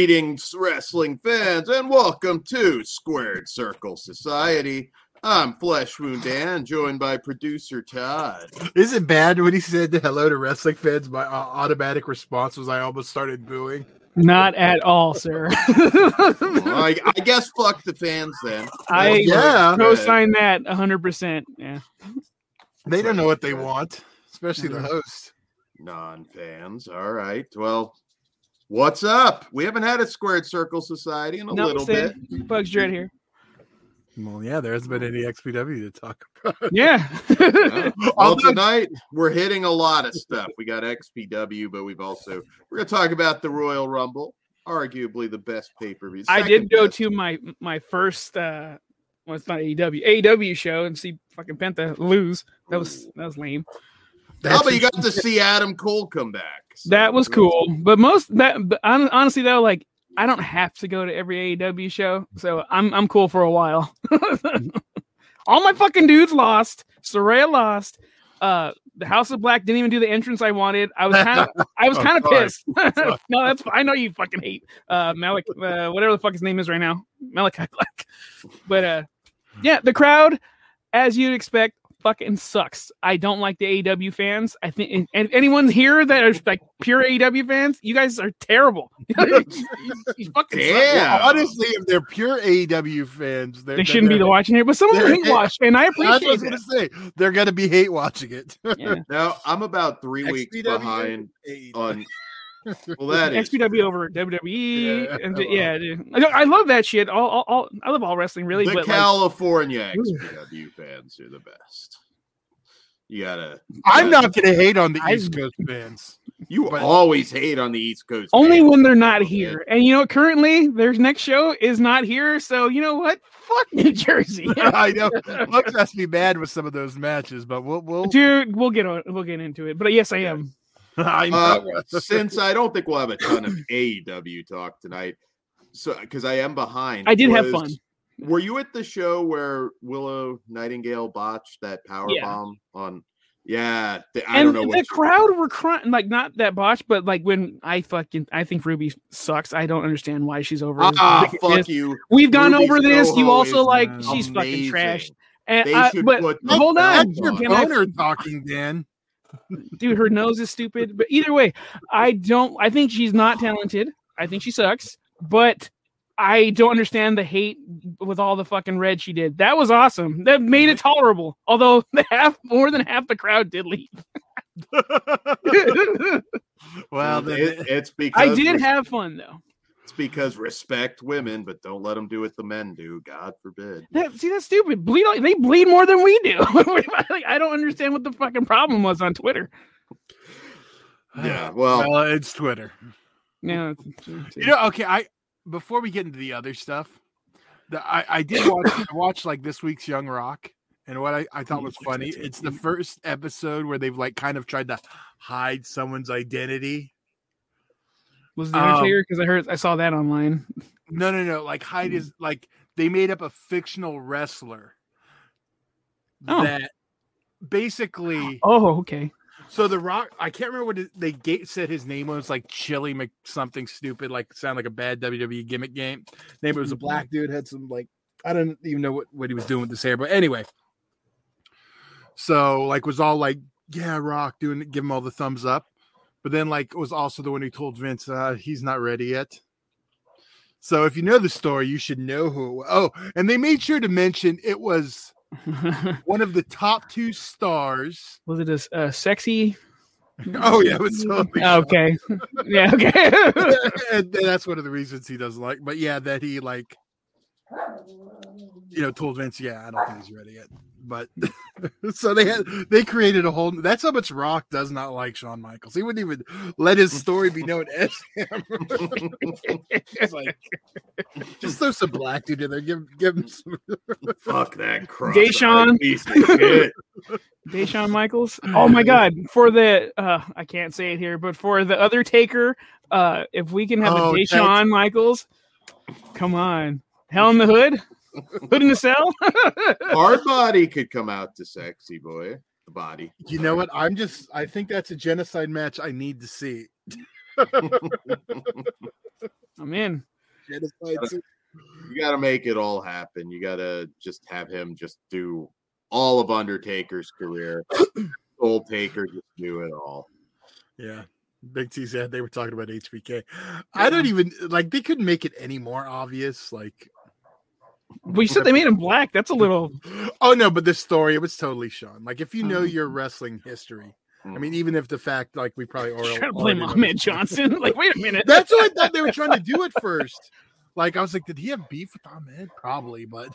Greetings, wrestling fans, and welcome to Squared Circle Society. I'm Flesh Wound Dan, joined by producer Todd. Is it bad when he said hello to wrestling fans? My uh, automatic response was I almost started booing. Not at all, sir. Well, I, I guess fuck the fans then. I yeah. co-sign that 100%. Yeah. They don't know what they want, especially the host. Non fans. All right. Well, what's up? We haven't had a Squared Circle Society in a No, little bit. Bugs Dread here. Well, yeah, there hasn't been any XPW to talk about. Yeah. Yeah. Well, Although- tonight we're hitting a lot of stuff. We got XPW, but we've also we're gonna talk about the Royal Rumble, arguably the best pay per view. I did go to my my first uh well it's not AEW AEW show and see fucking Penta lose. That was that was lame. Oh, but you got to see Adam Cole come back. so- That was cool. But most that but honestly though, like I don't have to go to every AEW show, so I'm I'm cool for a while. All my fucking dudes lost. Soraya lost. Uh, the House of Black didn't even do the entrance I wanted. I was kind of I was Oh, kind of sorry. pissed. no, that's I know you fucking hate uh Malik uh, whatever the fuck his name is right now, Malakai Black. But uh, yeah, the crowd, as you'd expect, fucking sucks. I don't like the AEW fans. I think and anyone here that are like pure AEW fans, you guys are terrible. you, you fucking suck. Damn. Honestly, if they're pure AEW fans, they're, They shouldn't be they're- watching it, but some of them they're- hate watch, and I That's what I was appreciate going it. to say. They're going to be hate watching it. Yeah. Now I'm about three weeks XPW, behind AEW. on. Well, that is XPW over WWE, Yeah. and yeah, dude. I, I love that shit. All, all, all, I love all wrestling, really. the but California Ooh. XPW fans are the best. You gotta. I'm not going to hate on the I- East Coast fans. You but- always hate on the East Coast. only fans. when they're not here. And you know, currently their next show is not here, so you know what? Fuck New Jersey, I know. Looks has to be mad with some of those matches, but we'll we'll. dude. We'll get on. We'll get into it. But yes, I am. I Uh, know. since I don't think we'll have a ton of AEW talk tonight, so because I am behind. I did have fun. Were you at the show where Willow Nightingale botched that power Yeah. bomb on? Yeah, th- I and don't know the crowd were crying, like not that botch, but like when I fucking I think Ruby sucks. I don't understand why she's over. Ah, big as fuck you. We've gone Ruby over this. You also like amazing. she's fucking trash. They And I, should but put hold on, That's your Can boner talking, Dan. Dude, her nose is stupid. But either way, I don't. I think she's not talented. I think she sucks. But I don't understand the hate with all the fucking red she did. That was awesome. That made it tolerable. Although the half more than half the crowd did leave. well, It- it's because I did have fun though. It's because respect women, but don't let them do what the men do. God forbid. That, see, that's stupid. Bleed. They bleed more than we do. Like, I don't understand what the fucking problem was on Twitter. Yeah, well, well, it's Twitter. Yeah, it's- it's- You know, okay. I before we get into the other stuff, the, I I did watch I watched like this week's Young Rock, and what I, I thought was funny, it's the first episode where they've like kind of tried to hide someone's identity. Was the Um, Undertaker? Because I heard I saw that online. No, no, no. Like hide is like they made up a fictional wrestler Oh. that basically. Oh, okay. So the Rock, I can't remember what they said his name was, like Chili Mc something stupid, like sound like a bad WWE gimmick game. Name it was a black dude, had some like I don't even know what, what he was doing with his hair, but anyway. So like was all like, yeah, Rock doing give him all the thumbs up, but then like was also the one who told Vince uh, he's not ready yet. So if you know the story, you should know who. Oh, and they made sure to mention it was one of the top two stars. was it a, sexy? Oh yeah, it was totally Okay. yeah. Okay. and that's one of the reasons he doesn't like. But yeah, that he like, you know, told Vince, yeah, I don't think he's ready yet. But so they had they created a whole. That's how much Rock does not like Shawn Michaels. He wouldn't even let his story be known as him. It's like, just throw some black dude in there. Give give him some. fuck that crap. Deshaun. Piece. Deshaun Michaels. Oh my God! For the uh, I can't say it here, but for the other taker, uh, if we can have Oh, a that's- Deshaun Michaels, come on, Hell in the Hood, Hood in the Cell. Hard body could come out to sexy boy. The body. You know what? I'm just. I think that's a genocide match. I need to see. I'm in. You got to make it all happen. You got to just have him just do all of Undertaker's career. Soul Taker just do it all. Yeah. Big T said they were talking about HBK. I don't even like they couldn't make it any more obvious. Like, We said they made him black. That's a little. oh no, but this story it was totally Shawn. Like, if you know Mhm. your wrestling history, I mean, even if the fact like we probably are Trying to blame Ahmed Johnson. Like, wait a minute. That's what I thought they were trying to do at first. Like, I was like, did he have beef with Ahmed? Probably, but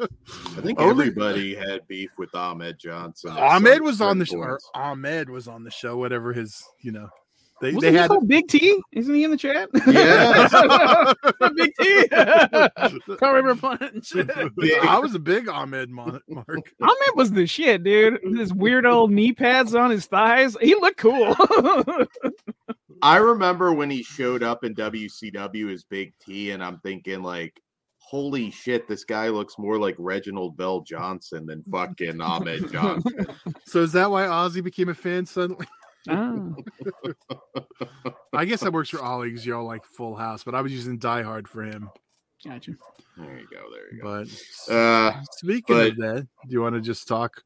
I think Only- everybody had beef with Ahmed Johnson. Ahmed was on the show. certain Or points. Ahmed was on the show. Whatever his, you know, they Wasn't they he had. called Big T? Isn't he in the chat? Yeah. Big T. Power River Punch. I was a big Ahmed mark. Ahmed was the shit, dude. His weird old knee pads on his thighs. He looked cool. I remember when he showed up in WCW as Big T, and I'm thinking like, holy shit, this guy looks more like Reginald VelJohnson than fucking Ahmed Johnson. So is that why Ozzy became a fan suddenly? Ah. I guess that works for Ollie because you're all like Full House, but I was using Die Hard for him. Gotcha. There you go. There you go. But Uh, speaking of that, do you want to just talk?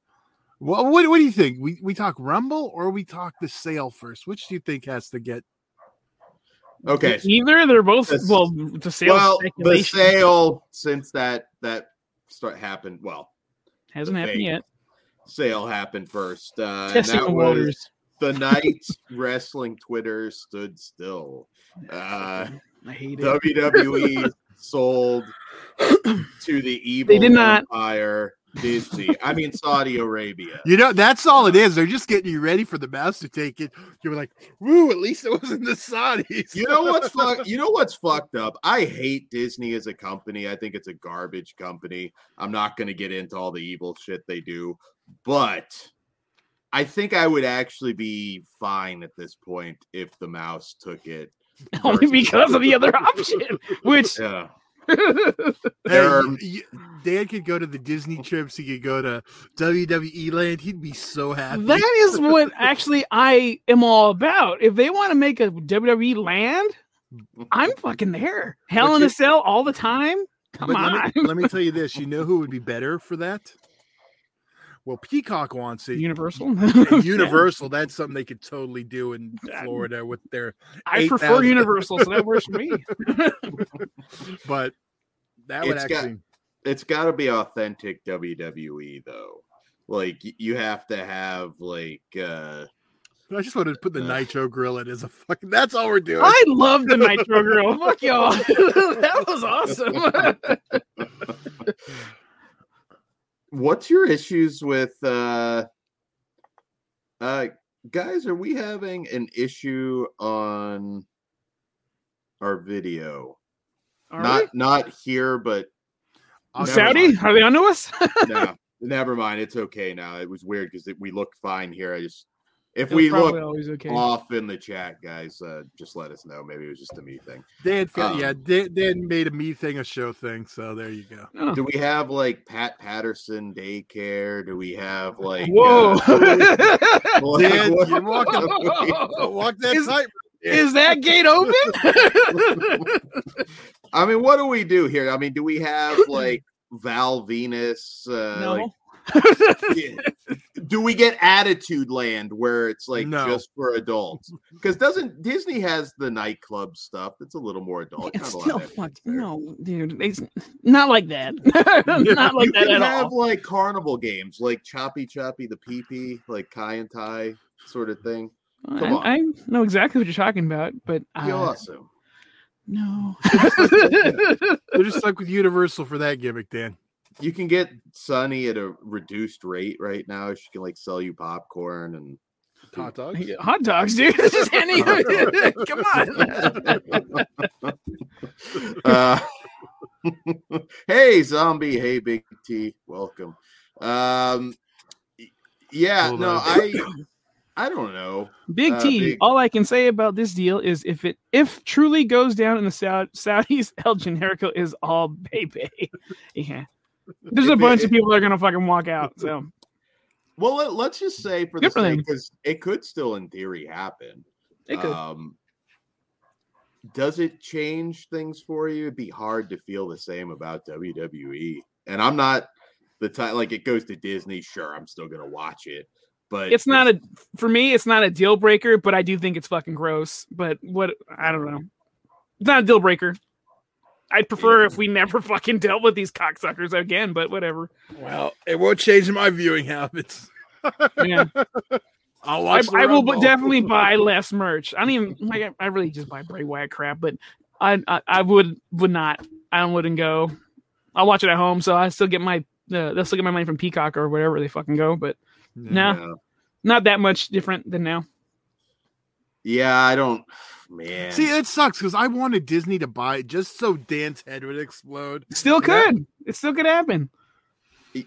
Well, what what do you think? We we talk Rumble or we talk the sale first? Which do you think has to get? okay. Either they're both This- well the sales Well, the sale since that that start happened. Well, hasn't happened yet. sale happened first. Uh, Testing that was waters. The night wrestling Twitter stood still. Uh, I hate it. WWE sold to the evil They did not. empire Disney. I mean Saudi Arabia. You know, that's all it is. They're just getting you ready for the mouse to take it. You're like, "Woo!" At least it wasn't the Saudis. You know what's fuck, you know what's fucked up? I hate Disney as a company. I think it's a garbage company. I'm not going to get into all the evil shit they do, but I think I would actually be fine at this point if the mouse took it. Only because of the other option, which Yeah. There are- y- y- Dan could go to the Disney trips. He could go to WWE land. He'd be so happy. that is what actually I am all about. If they want to make a WWE land, I'm fucking there. Hell But in you- a cell all the time. Come But on. Let me, let me tell you this. You know who would be better for that? Well, Peacock wants it. Universal. And Universal, that's something they could totally do in Florida with their. I prefer 8,000. Universal, so that works for me. But that would It's got- actually. It's got to be authentic WWE though. Like you have to have like uh I just wanted to put the Uh. Nitro Grill in as a fucking. That's all we're doing. I love the Nitro Girl. Fuck y'all. that was awesome. What's your issues with uh uh guys are we having an issue on our video Are not we? not here but Saudi? mind. Are they onto us? no never mind it's okay now it was weird because we looked fine here i just if It we probably look always okay. off in the chat guys uh just let us know maybe it was just a me thing Dan, fe- Um, yeah, Dan, Dan made a me thing a show thing. So there you go. Oh. do we have like pat patterson daycare do we have like Whoa. uh, Dan, what- you're walking-. Walk that Is- tight. Is that gate open? I mean, what do we do here? I mean, do we have like Val Venis? Uh, no. like, yeah. do we get Attitude Land where it's like No. just for adults? Because doesn't Disney has the nightclub stuff that's a little more adult? it's Not still fucked. No, dude. It's not like that. not like you that can at have all. like carnival games, like Choppy Choppy the Pee Pee, like Kai En Tai sort of thing. I, come on. I know exactly what you're talking about, but Be uh, awesome. no. They're just stuck with Universal for that gimmick, Dan. You can get Sunny at a reduced rate right now. She can like sell you popcorn and Hot dogs. Hot dogs, dude. Just any- Come on. uh, hey zombie hey big t welcome um yeah Hold no on. i i don't know Big Uh, T. big- All I can say about this deal is if it if truly goes down in the Saud- Saudis, El Generico is all baby. yeah. There's a If it- bunch of people that are gonna fucking walk out. So well let, let's just say for Good the sake because it could still in theory happen it could. um does it change things for you? It'd be hard to feel the same about WWE. And I'm not the type like it goes to Disney. Sure, I'm still gonna watch it, but It's not a for me. It's not a deal breaker, but I do think it's fucking gross. But what I don't know. It's not a deal breaker. I'd prefer if we never fucking dealt with these cocksuckers again. But whatever. Well, it won't change my viewing habits. Yeah. I'll watch. the I will Rumble. definitely buy less merch. I don't even like. I- I really just buy Bray Wyatt crap, but I, I I would would not. I wouldn't go. I'll watch it at home, so I still get my. Uh, they'll still get my money from Peacock or wherever they fucking go, but Yeah. no, Yeah. not that much different than now. Yeah, I don't. Man, See, it sucks because I wanted Disney to buy it just so Dan's head would explode. Still Yeah. could. It still could happen.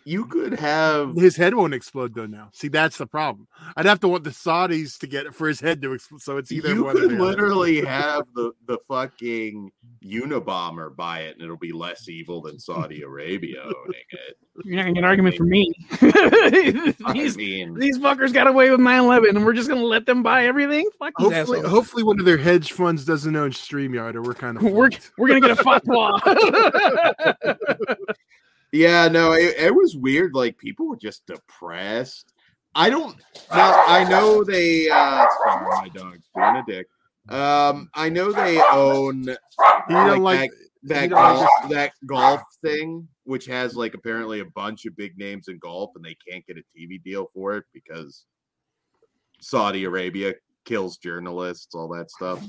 You could have. His head won't explode though. Now, see, that's the problem. I'd have to want the Saudis to get it for his head to explode. So it's either You one or could the literally have the the fucking Unabomber buy it, and it'll be less evil than Saudi Arabia owning it. You're not gonna get an argument from me. I these, mean, these fuckers got away with 9/11, and we're just gonna let them buy everything. Fuck these Hopefully, assholes. hopefully, one of their hedge funds doesn't own Streamyard, or we're kind of We're we're gonna get a fatwa. Yeah, no, it, it was weird. Like people were just depressed. I don't now. I know they. uh Sorry, my dog's being a dick. Um, I know they own You don't like, that, that don't like golf that golf thing, which has like apparently a bunch of big names in golf, and they can't get a TV deal for it because Saudi Arabia kills journalists, all that stuff.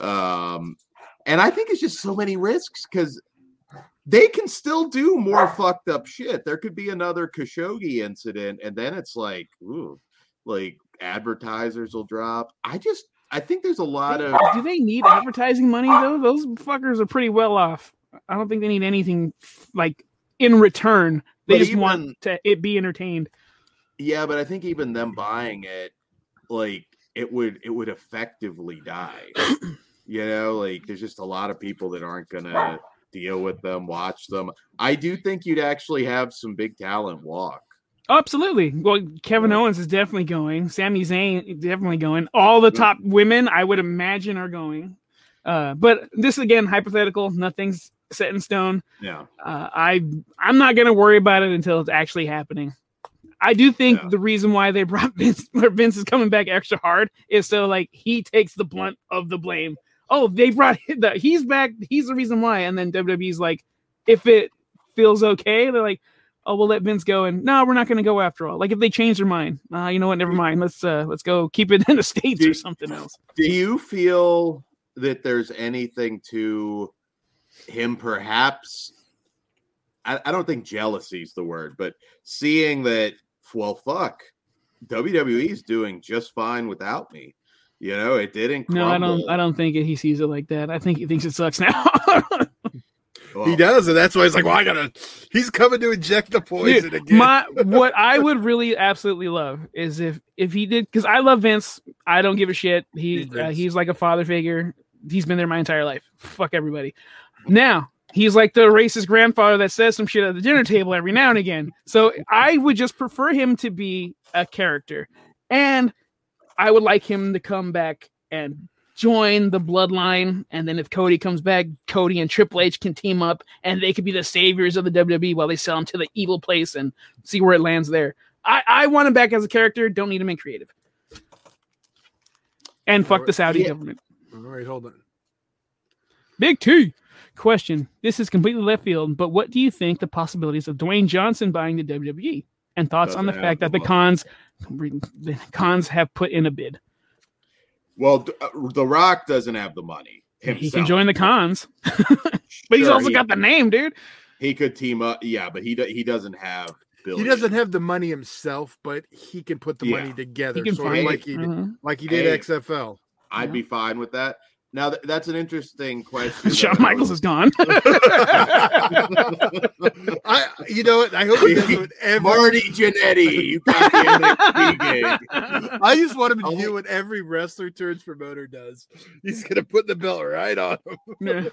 Um, and I think it's just so many risks because they can still do more fucked up shit. There could be another Khashoggi incident, and then it's like, ooh, like advertisers will drop. I just, I think there's a lot of Do they need advertising money though? Those fuckers are pretty well off. I don't think they need anything like in return. They just even- want to it be entertained. Yeah, but I think even them buying it, like it would it would effectively die. you know, like there's just a lot of people that aren't gonna deal with them, watch them. I do think you'd actually have some big talent walk. Oh, absolutely. Well, Kevin Owens is definitely going. Sami Zayn definitely going. All the top women, I would imagine, are going. Uh, but this again, hypothetical. Nothing's set in stone. Yeah. uh, I I'm not gonna worry about it until it's actually happening. I do think Yeah. the reason why they brought Vince, Vince is coming back extra hard, is so like he takes the blunt of the blame. Oh, they brought the, he's back. He's the reason why. And then WWE's like, if it feels okay, they're like, oh, we'll let Vince go. And no, we're not gonna go after all. Like if they change their mind, uh, you know what? Never mind. Let's uh, let's go keep it in the states or something else. Do you feel that there's anything to him perhaps I, I don't think jealousy is the word, but seeing that well fuck, WWE's doing just fine without me. You know, it didn't No, I don't. I don't think he sees it like that. I think he thinks it sucks now. Well, he does, and that's why he's like, "Well, I gotta." He's coming to inject the poison Dude, again. My what I would really absolutely love is if if he did because I love Vince. I don't give a shit. He He's uh, he's like a father figure. He's been there my entire life. Fuck everybody. Now he's like the racist grandfather that says some shit at the dinner table every now and again. So I would just prefer him to be a character, and I would like him to come back and join the bloodline. And then if Cody comes back, Cody and Triple H can team up, and they could be the saviors of the WWE while they sell him to the evil place and see where it lands there. I, I want him back as a character. Don't need him in creative. And fuck the Saudi Yeah. government. All right, hold on. Big T. Question. This is completely left field, but what do you think the possibilities of Dwayne Johnson buying the WWE? And thoughts on the fact that the the cons the cons have put in a bid. Well, uh, The Rock doesn't have the money. He can join the cons, but he's Sure, also he, got the name, dude. he could team up. Yeah, but he do, he doesn't have. He doesn't have the money himself, but he can put the Yeah. money together, He can sort of like he did, Mhm. like he did Hey. XFL. I'd Yeah. be fine with that. Now th- that's an interesting question. Shawn Michaels is gone. I, you know what? I hope he does it every. Marty Jannetty, you got the NXT gig. I just want him to Oh. do what every wrestler turns promoter does. He's gonna put the belt right on him.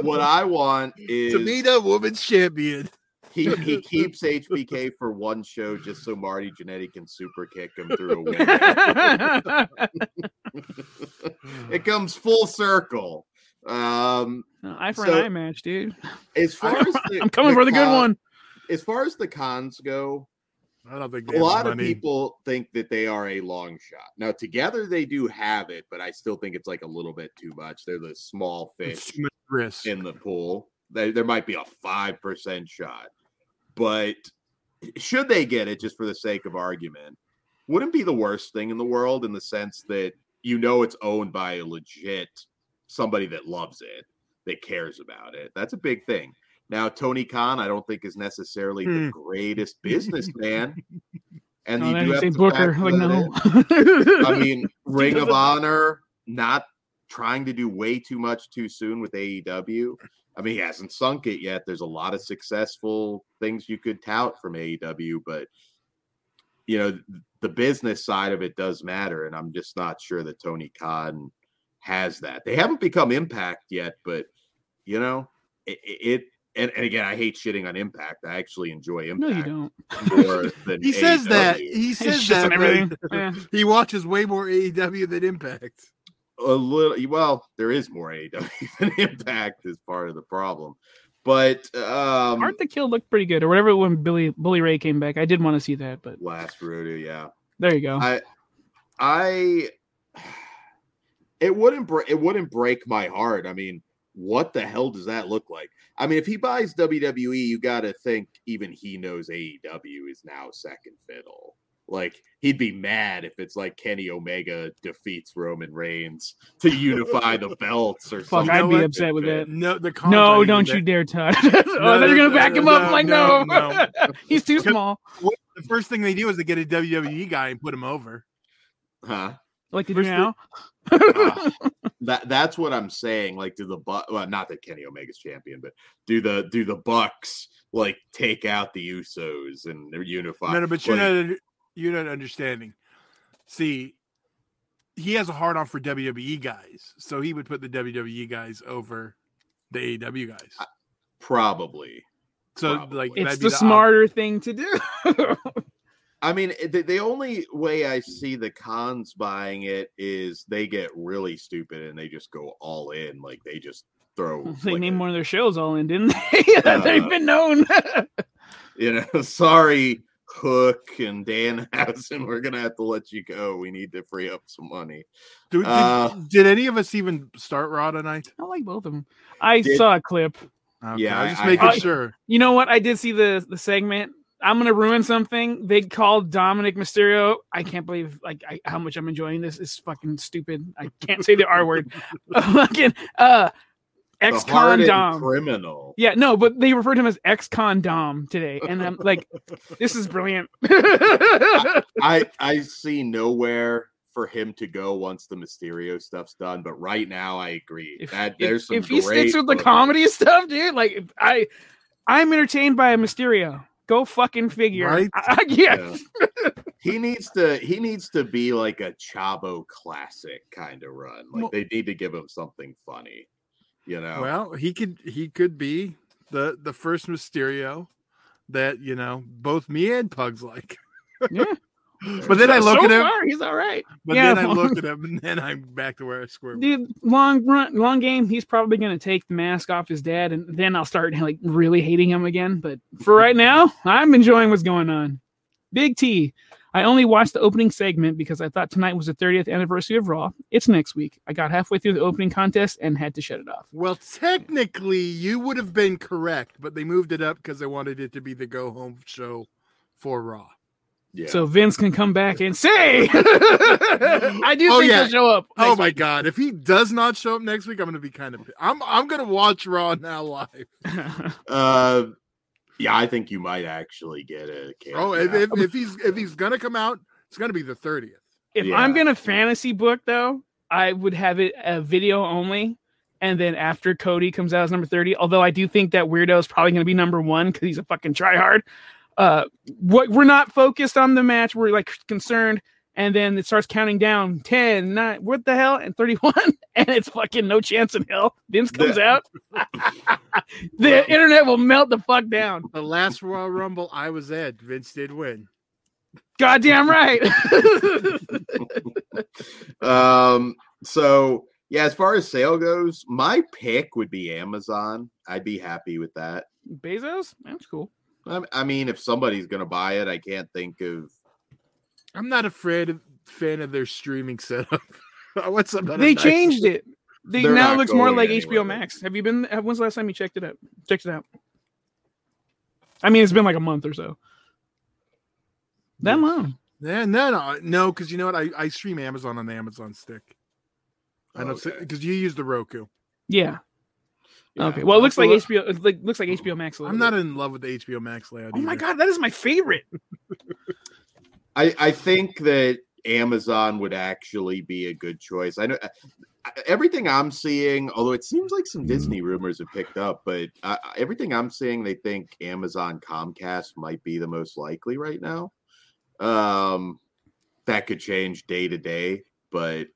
What I want is Tamina, women's champion. He, he keeps HBK for one show just so Marty Jannetty can super kick him through a window. it comes full circle. Um, No, eye for So- an eye match, dude. as far as the, I'm coming for the good con- one. As far as the cons go, I don't think a they have lot of people think that they are a long shot. Now together they do have it, but I still think it's like a little bit too much. They're the small fish risk. in the pool. There, there might be a five percent shot, but should they get it just for the sake of argument, wouldn't be the worst thing in the world in the sense that you know it's owned by a legit somebody that loves it, that cares about it. That's a big thing. Now Tony Khan, I don't think is necessarily Hmm. the greatest businessman, and Oh, you do have to Booker. Like, no. I mean, Ring of Honor not trying to do way too much too soon with AEW. I mean, he hasn't sunk it yet. There's a lot of successful things you could tout from AEW, but you know, the business side of it does matter, and I'm just not sure that Tony Khan has that. They haven't become Impact yet, but you know, it. it and, and again, I hate shitting on Impact. I actually enjoy no, you don't. more than He says that. AEW. He He says that. everything. Yeah. He watches way more AEW than Impact. A little well there is more AEW than Impact is part of the problem but um Art the Kill looked pretty good, or whatever when Billy Bully Ray came back. I did want to see that, but last Rudu yeah there you go. I I it wouldn't break it wouldn't break my heart I mean what the hell does that look like I mean if he buys WWE you got to think even he knows AEW is now second fiddle like he'd be mad if it's like Kenny Omega defeats Roman Reigns to unify the belts or Fuck, something. I'd be what? upset with that. No, the No, don't you that- dare touch. oh, then you're gonna back him up. no, like, no, no, no. he's too small. The first thing they do is they get a WWE guy and put him over. Huh? Like to do First now. Ah, that that's what I'm saying. Like, do the but well, not that Kenny Omega's champion, but do the do the Bucks like take out the Usos and they're unified? No, no, but you're Like, not under- you're not understanding. See, he has a hard on for WWE guys, so he would put the WWE guys over the AEW guys. probably. So probably. like It's that'd be the op- smarter thing to do. I mean, the, the only way I see the cons buying it is they get really stupid and they just go all in. Like they just throw. they like, named a- one of their shows all in, didn't they? They've Uh, been known. you know, sorry, Hook and Danhausen, we're gonna have to let you go. We need to free up some money. Dude, did, uh, did any of us even start Raw tonight? I like both of them. I Did- saw a clip. Okay, Yeah, I was just I- making I- sure. You know what? I did see the the segment. I'm gonna ruin something. They called Dominic Mysterio. I can't believe like I, how much I'm enjoying this. It's fucking stupid. I can't say the R word. Fucking uh, ex the con Dom. criminal. Yeah, no, but they referred to him as ex con Dom today, and I'm like, this is brilliant. I I see nowhere for him to go once the Mysterio stuff's done. But right now, I agree if, that there's some if he sticks with the comedy stuff, dude, like I, I'm entertained by a Mysterio. Go fucking figure. Right? I- I- yeah. Yeah. he needs to he needs to be like a Chavo classic kind of run. Like Well- they need to give him something funny. You know, Well, he could he could be the the first Mysterio that you know both me and Pugs like. Yeah. But then I look so at him, far, he's all right. but Yeah. then I look at him, and then I'm back to where I square. Dude, long run, long game. He's probably gonna take the mask off his dad, and then I'll start like really hating him again. But for right now, I'm enjoying what's going on. Big T. I only watched the opening segment because I thought tonight was the 30th anniversary of Raw. It's next week. I got halfway through the opening contest and had to shut it off. Well, technically, you would have been correct, but they moved it up because they wanted it to be the go home show for Raw. yeah. So Vince can come back and say, I do Oh, think yeah. he'll show up. Oh my week. god! If he does not show up next week, I'm going to be kind of. I'm I'm going to watch Raw now live. uh, yeah, I think you might actually get a. Oh, if, if, if he's if he's going to come out, it's going to be the thirtieth. If Yeah. I'm gonna fantasy book though, I would have it a video only, and then after Cody comes out as number thirty. Although I do think that weirdo is probably gonna be number one because he's a fucking tryhard. Uh, what we're not focused on the match. We're like concerned, and then it starts counting down 10, 9, what the hell, and 31, and it's fucking no chance in hell. Vince comes The- out, the internet will melt the fuck down. The last Royal Rumble, I was at. Vince did win. Goddamn right. um, so Yeah, as far as sale goes, my pick would be Amazon. I'd be happy with that. Bezos, that's cool. I, I mean, if somebody's gonna buy it, I can't think of. I'm not afraid of fan of their streaming setup. What's about a They nice- changed it. They They're now not looks more like anywhere. HBO Max. Have you been? When's the last time you checked it out? Checked it out. I mean, it's been like a month or so. That long? Yeah, no, no, no, because you know what? I, I stream Amazon on the Amazon stick. I know Okay. because you use the Roku. Yeah. Yeah. Okay. Well, it looks like uh, HBO. It like, looks like HBO Max. A little I'm not in love with the HBO Max layout. Oh my god, that is my favorite. I I think that Amazon would actually be a good choice. I know everything I'm seeing, although it seems like some Disney rumors have picked up, but uh, everything I'm seeing, they think Amazon Comcast might be the most likely right now. Um, that could change day to day, but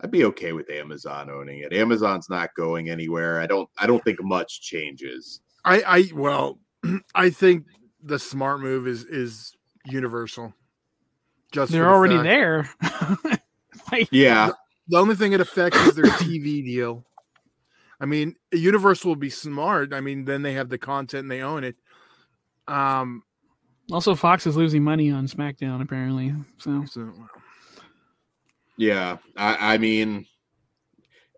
I'd be okay with Amazon owning it. Amazon's not going anywhere. I don't. I don't think much changes. I, I well, I think the smart move is is Universal. Just They're the already fact- there. like, Yeah, The only thing it affects is their TV deal. I mean, Universal will be smart. I mean, then they have the content and they own it. Um, also, Fox is losing money on SmackDown apparently. So so Yeah, I, I mean,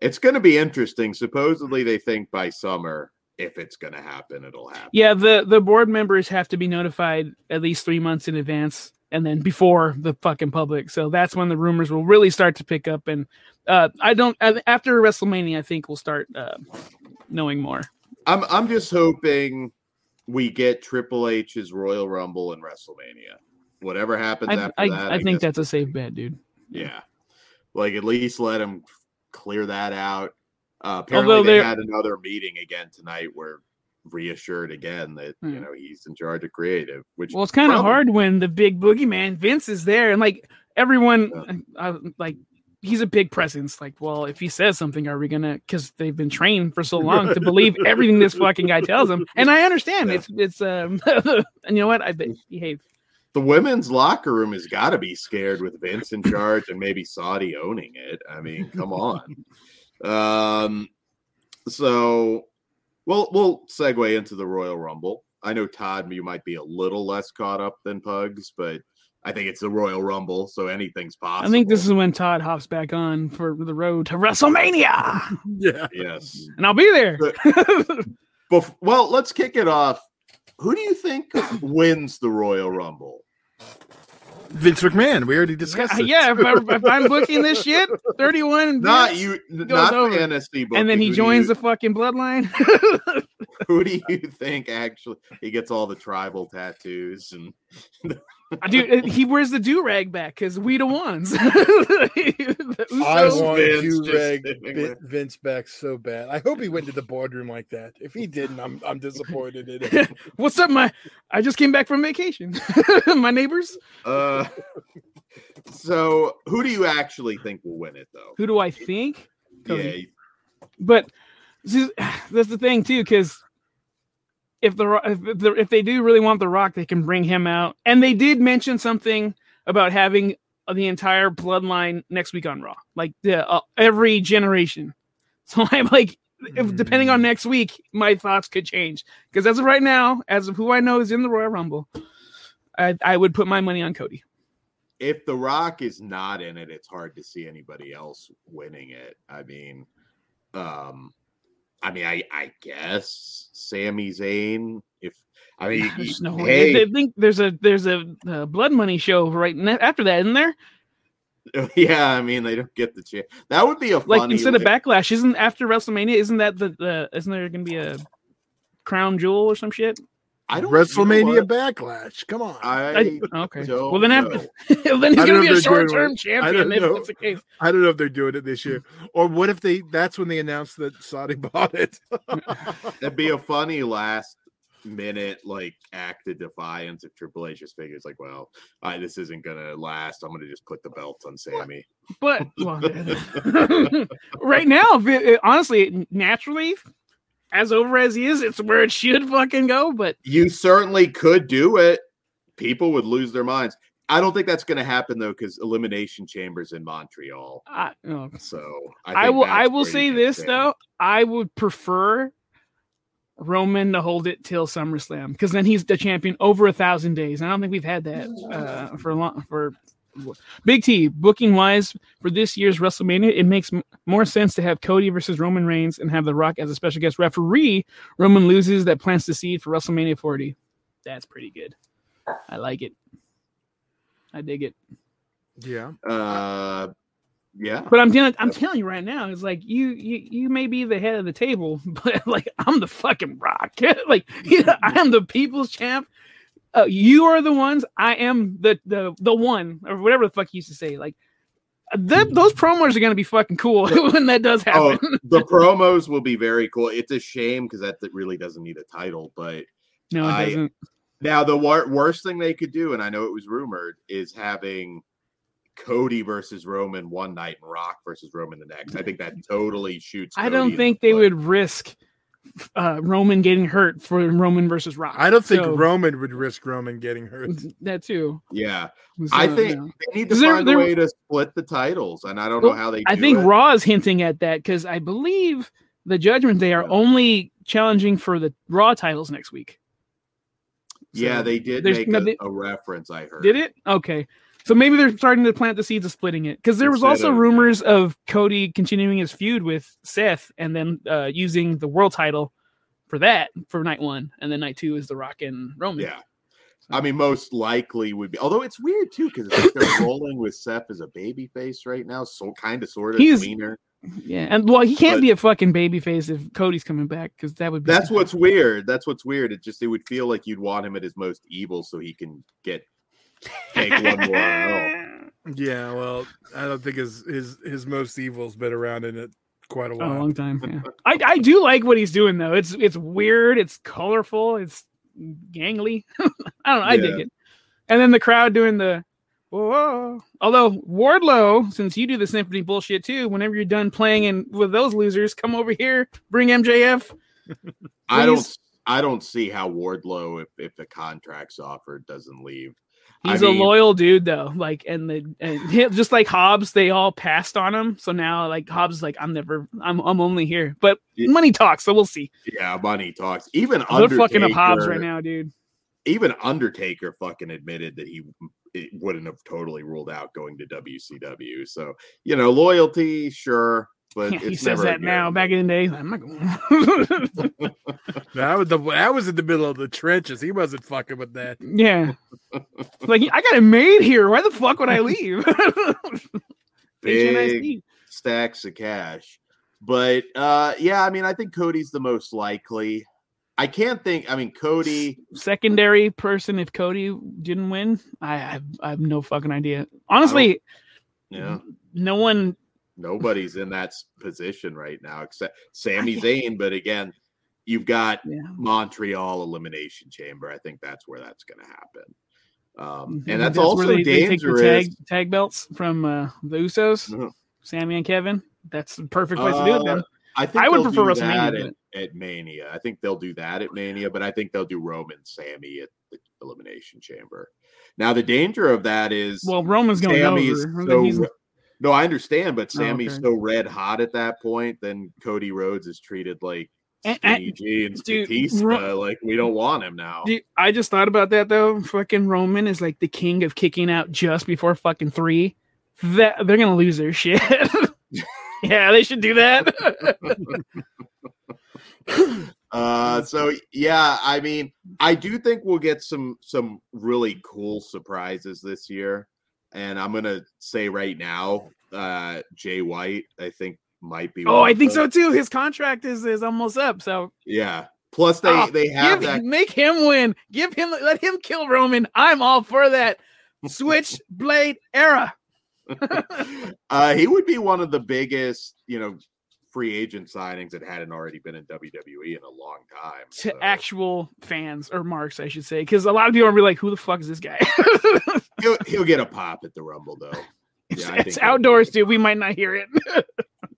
it's going to be interesting. Supposedly, they think by summer, if it's going to happen, it'll happen. yeah, the the board members have to be notified at least three months in advance, and then before the fucking public. So that's when the rumors will really start to pick up. And uh, I don't after WrestleMania, I think we'll start uh, knowing more. I'm, I'm just hoping we get Triple H's Royal Rumble and WrestleMania. Whatever happens I after I, that, I think that's a safe bet, dude. yeah. Like at least let him clear that out. Uh, apparently, they had another meeting again tonight where reassured again that you Hmm. know he's in charge of creative. Which Well, it's kind of hard when the big boogeyman Vince is there, and like everyone, uh, like he's a big presence. Like, well, if he says something, are we gonna? Because they've been trained for so long to believe everything this fucking guy tells them, and I understand Yeah. it's it's um, and you know what? I behave. the women's locker room has got to be scared with Vince in charge and maybe Saudi owning it. I mean, come on. Um, so we'll we'll segue into the Royal Rumble. I know Todd, you might be a little less caught up than Pugs, but I think it's the Royal Rumble, so anything's possible. I think this is when Todd hops back on for the road to WrestleMania, yeah, yes. and I'll be there. Bef- well, let's kick it off. Who do you think wins the Royal Rumble? Vince McMahon. We already discussed. Uh, yeah, yeah, if, I, if I'm booking this shit, 31. Not you, not over. fantasy. And then he Who joins you- the fucking bloodline. Who do you think actually he gets all the tribal tattoos and Dude, he wears the do rag back because we the ones. The I Usos- want do rag sitting Vin- there. Vince back so bad. I hope he went to the boardroom like that. If he didn't, I'm I'm disappointed in him. What's up, my? I just came back from vacation. my neighbors. uh so who do you actually think will win it though? Who do I think? Yeah, But this- is, that's the thing too, because if the if, the if they do really want the Rock, they can bring him out. And they did mention something about having the entire bloodline next week on Raw, like the uh, every generation. So I'm like, if depending on next week, my thoughts could change. Because as of right now, as of who I know is in the Royal Rumble, I, I would put my money on Cody. if The Rock is not in it, it's hard to see anybody else winning it. I mean, um, I mean, I I guess Sami Zayn. If I mean, There's no hey, way. I think there's a there's a, uh Blood Money show right ne- after that, isn't there? yeah, I mean, they don't get the chance. That would be a Like instead of Backlash, isn't after WrestleMania? Isn't that the, the isn't there going to be a crown jewel or some shit? I don't you know WrestleMania what? Backlash. Come on. I I Okay. don't Well, then after know. then he's going to be a short-term it. I champion don't if know. that's the case. I don't know if they're doing it this year, or what if they? That's when they announced that Saudi bought it. That'd be a funny last minute like act of defiance if Triple H just figures like, well, I, this isn't gonna last. I'm gonna just put the belt on Sami. But well, right now, honestly, naturally, as over as he is, it's where it should fucking go. But You certainly could do it. People would lose their minds. I don't think that's going to happen though, because Elimination Chambers in Montreal. I, oh, So I, I will. I will say this though. I would prefer Roman to hold it till SummerSlam because then he's the champion over a thousand days. I don't think we've had that uh, for a long for Big T booking wise for this year's WrestleMania. It makes m- more sense to have Cody versus Roman Reigns and have The Rock as a special guest referee. Roman loses, that plants the seed for WrestleMania 40. That's pretty good. I like it. I dig it. Yeah. Uh, yeah. But I'm telling, I'm telling you right now, it's like you, you, you may be the head of the table, but like I'm the fucking rock. like I am the people's champ. Uh, you are the ones. I am the the the one, or whatever the fuck he used to say. Like th- those promos are gonna be fucking cool when that does happen. Oh, happen. the promos will be very cool. It's a shame because that really doesn't need a title. But no, it I- doesn't. now the wor- worst thing they could do, and I know it was rumored, is having Cody versus Roman one night and Rock versus Roman the next. I think that totally shoots. I don't think the they would risk uh, Roman getting hurt for Roman versus Rock. I don't think So, Roman would risk Roman getting hurt. that too. Yeah, I think yeah. they need to 'Cause there- find there- a way to split the titles, and I don't Well, know how they. I think it. Raw is hinting at that because I believe the Judgment Day are Yeah. only challenging for the Raw titles next week. Yeah, they did make no, a, they- a reference. I heard. Did it? Okay. So maybe they're starting to plant the seeds of splitting it because there was Instead also of- rumors of Cody continuing his feud with Seth and then uh, using the world title for that for night one, and then night two is The Rock and Roman. Yeah. I mean, most likely would be. Although it's weird too, because like they're rolling with Seth as a baby face right now, so kind of, sort of He's- tweener. yeah, and well, he can't But- be a fucking babyface if Cody's coming back because that would be That's what's weird. That's what's weird. It just it would feel like you'd want him at his most evil, so he can get take one more. in a row. Yeah, well, I don't think his his his most evil's been around in it quite a Oh, a while. long time. Yeah. I, I do like what he's doing though. It's it's weird. It's colorful. It's gangly. I don't know. I dig Yeah. it. And then the crowd doing the whoa. Although Wardlow, since you do the symphony bullshit too, whenever you're done playing in with those losers, come over here, bring MJF. I don't. I don't see how Wardlow, if if the contract's offered, doesn't leave. I He's mean- a loyal dude though. Like and the and just like Hobbs, they all passed on him. So now like Hobbs is like, I'm never I'm I'm only here. But money talks, so we'll see. Yeah, money talks. Even They're Undertaker, fucking up Hobbs right now, dude. Even Undertaker fucking admitted that he it wouldn't have totally ruled out going to WCW. So you know, loyalty, sure, but Yeah, it's he says never a that now. Back in the day, I'm not going. That was the that was in the middle of the trenches. He wasn't fucking with that. yeah, like I got it made here. Why the fuck would I leave? big stacks of cash. But uh yeah, I mean, I think Cody's the most likely. I can't think. I mean, Cody. Secondary person, if Cody didn't win, I, I, have, I have no fucking idea. Honestly, Yeah, no one. Nobody's in that position right now except Sami Zayn. But again, you've got Yeah. Montreal Elimination Chamber. I think that's where that's going to happen. Um, Mhm. and that's, where also they, they take the dangerous. tag, tag belts from uh, the Usos, Mhm. Sami and Kevin. That's the perfect place to do it. Then. Uh, I think I would prefer WrestleMania, At, at Mania. I think they'll do that at Mania, but I think they'll do Roman Sami at the Elimination Chamber. Now the danger of that is Well, Roman's going Sami's over. so no, I understand, but Oh, Sami's okay. so red hot at that point. Then Cody Rhodes is treated like And- dude, Batista. Ro- like we don't want him now. Dude, I just thought about that though. Fucking Roman is like the king of kicking out just before fucking three. That they're gonna lose their shit. yeah, they should do that. Uh, so yeah, I mean, I do think we'll get some some really cool surprises this year, and I'm gonna say right now, uh, Jay White, I think might be. Oh, I think so too. His contract is is almost up. So Yeah. Plus, they Oh, they have give, that. make him win. Give him let him kill Roman. I'm all for that. Switchblade era. uh, he would be one of the biggest, you know, free agent signings that hadn't already been in WWE in a long time. to so. actual fans or marks, I should say, because a lot of people are be like, "Who the fuck is this guy?" he'll he'll get a pop at the Rumble though. it's Yeah, I it's outdoors, dude. We might not hear it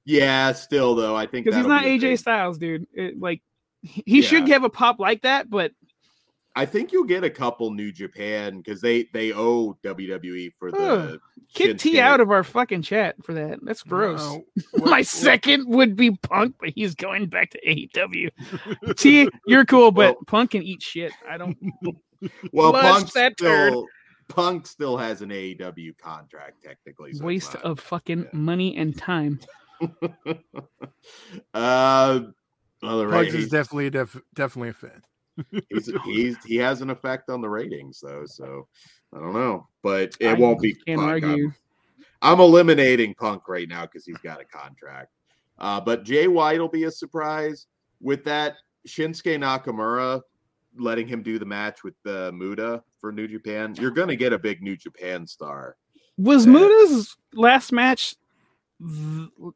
Yeah, still though, I think because he's not AJ big- Styles, dude. It, like he he should Yeah. have a pop like that, but I think you'll get a couple New Japan because they they owe WWE for the. Kick T Shinsuke. out of our fucking chat for that. That's gross. No. My second would be Punk, but he's going back to AEW. T, you're cool, but Well- Punk can eat shit. I don't. Well, Punk that turd. still Punk still has an AEW contract technically. so Waste not- of fucking yeah. money and time. uh, well, the Pugs rate, is definitely def- definitely a fan. he's, he's he has an effect on the ratings though, so I don't know, but it I won't be. Can't Punk. I'm- I'm eliminating Punk right now because he's got a contract. Uh, but Jay White will be a surprise with that Shinsuke Nakamura letting him do the match with the Muta for New Japan. You're gonna get a big New Japan star. Was. Muta's last match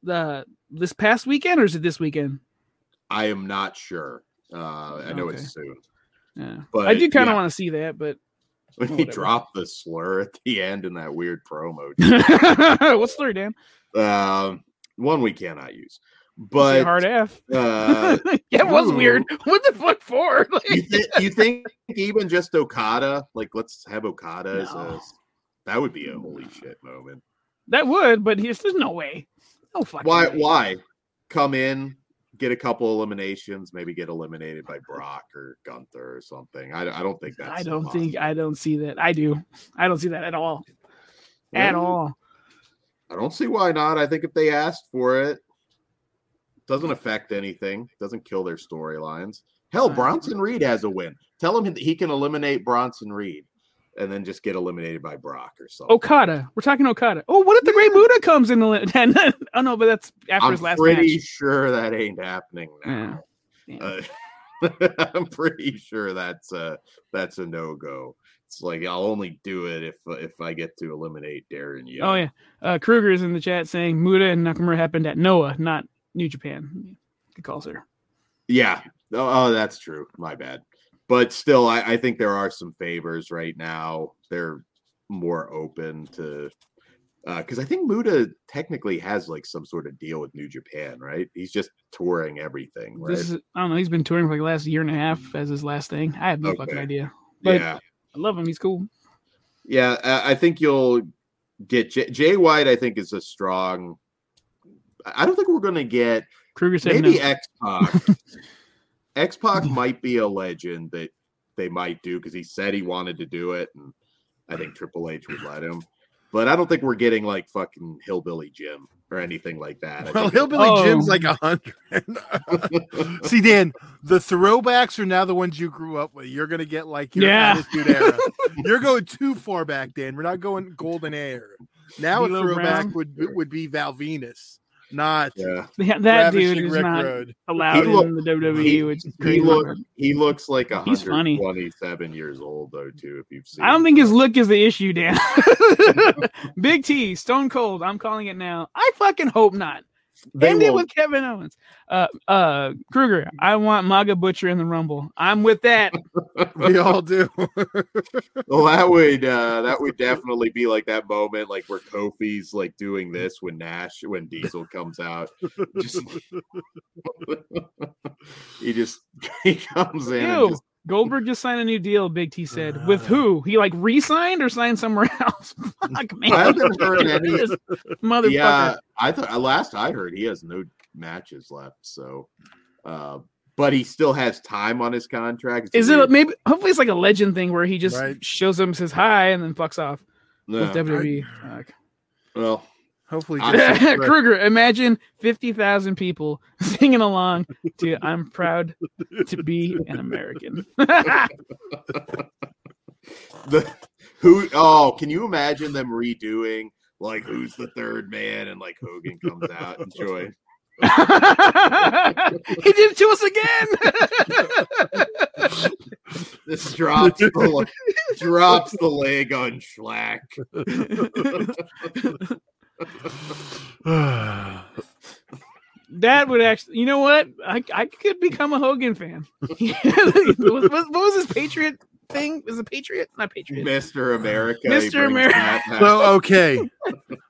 uh, this past weekend, or is it this weekend? I am not sure. Uh, I know Okay. it's soon. Yeah, But I do kind of yeah. want to see that, but When he whatever. dropped the slur at the end in that weird promo, what's the Dan? um, one we cannot use. But hard F. uh, yeah, it was ooh. weird. What the fuck for? Like- you, th- you think even just Okada, like let's have Okada as a that would be a holy shit moment. that would, but he's, there's no way. No fucking Why? way. Why come in, get a couple eliminations, maybe get eliminated by Brock or Gunther or something? I, I don't think that's. I don't think. I don't see that. I do. I don't see that at all. At all. I don't see why not. I think if they asked for it, doesn't affect anything. Doesn't kill their storylines. Hell, Bronson Reed has a win. Tell him that he can eliminate Bronson Reed, and then just get eliminated by Brock or something. Okada. We're talking Okada. Oh, what if the Great Muta comes in the? Li- oh no, but that's after I'm his last pretty match. sure that ain't happening now. Yeah. Uh, I'm pretty sure that's a that's a no go. It's like I'll only do it if if I get to eliminate Darren Young. Oh yeah. Uh, is in the chat saying Muta and Nakamura happened at Noah, not New Japan. Good calls there. yeah. Oh, oh, that's true. My bad. But still, I, I think there are some favors right now. They're more open to uh, because I think Muta technically has like some sort of deal with New Japan, right? He's just touring everything, right? Is I don't know. He's been touring for like the last year and a half as his last thing. I have no fucking idea. but- yeah. I love him. He's cool. Yeah, I I think you'll get J- Jay White. I think is a strong. I don't think we're going to get Kruger said maybe no. X Pac. X Pac might be a legend that they might do because he said he wanted to do it, and I think Triple H would let him. But I don't think we're getting like fucking Hillbilly Jim or anything like that. I Well, Hillbilly Oh. Jim's like a hundred. See, Dan, the throwbacks are now the ones you grew up with. You're gonna get like your Yeah. attitude era. You're going too far back, Dan. We're not going golden era. Now a throwback Brown? would would be Val Venis, not yeah, Yeah, that dude is Rick not Road. allowed He look- in the WWE, he- which is he crazy. look he looks like a He's funny. 27 years old though too. If you've seen, I don't him. think his look is the issue, Dan. Big T, Stone Cold. I'm calling it now. I fucking hope not. They End won't- with Kevin Owens. Uh, uh, Kruger. I want Maga Butcher in the Rumble. I'm with that. We all do. Well, that would uh that would definitely be like that moment, like where Kofi's like doing this when Nash when Diesel comes out. Just he just he comes in and just Goldberg just signed a new deal. Big T said. With who? He like re-signed or signed somewhere else? Fuck, man. I haven't heard any. Motherfucker. Yeah, I thought last I heard he has no matches left. So, uh, but he still has time on his contract. It's Is weird- it maybe? Hopefully, it's like a legend thing where he just Right. shows them says hi and then fucks off No. with WWE. Fuck. Well, Hopefully, I- just some- Kruger, imagine 50,000 people singing along to I'm proud to be an American. the who? Oh, can you imagine them redoing like who's the third man and like Hogan comes out and join? he did it to us again. This drops the drops the leg on Schlack. That would actually, you know what? I, I could become a Hogan fan. what, what- what was his Patriot thing? Was it Patriot? Not Patriot. Mr. America. Mr. brings America. so okay.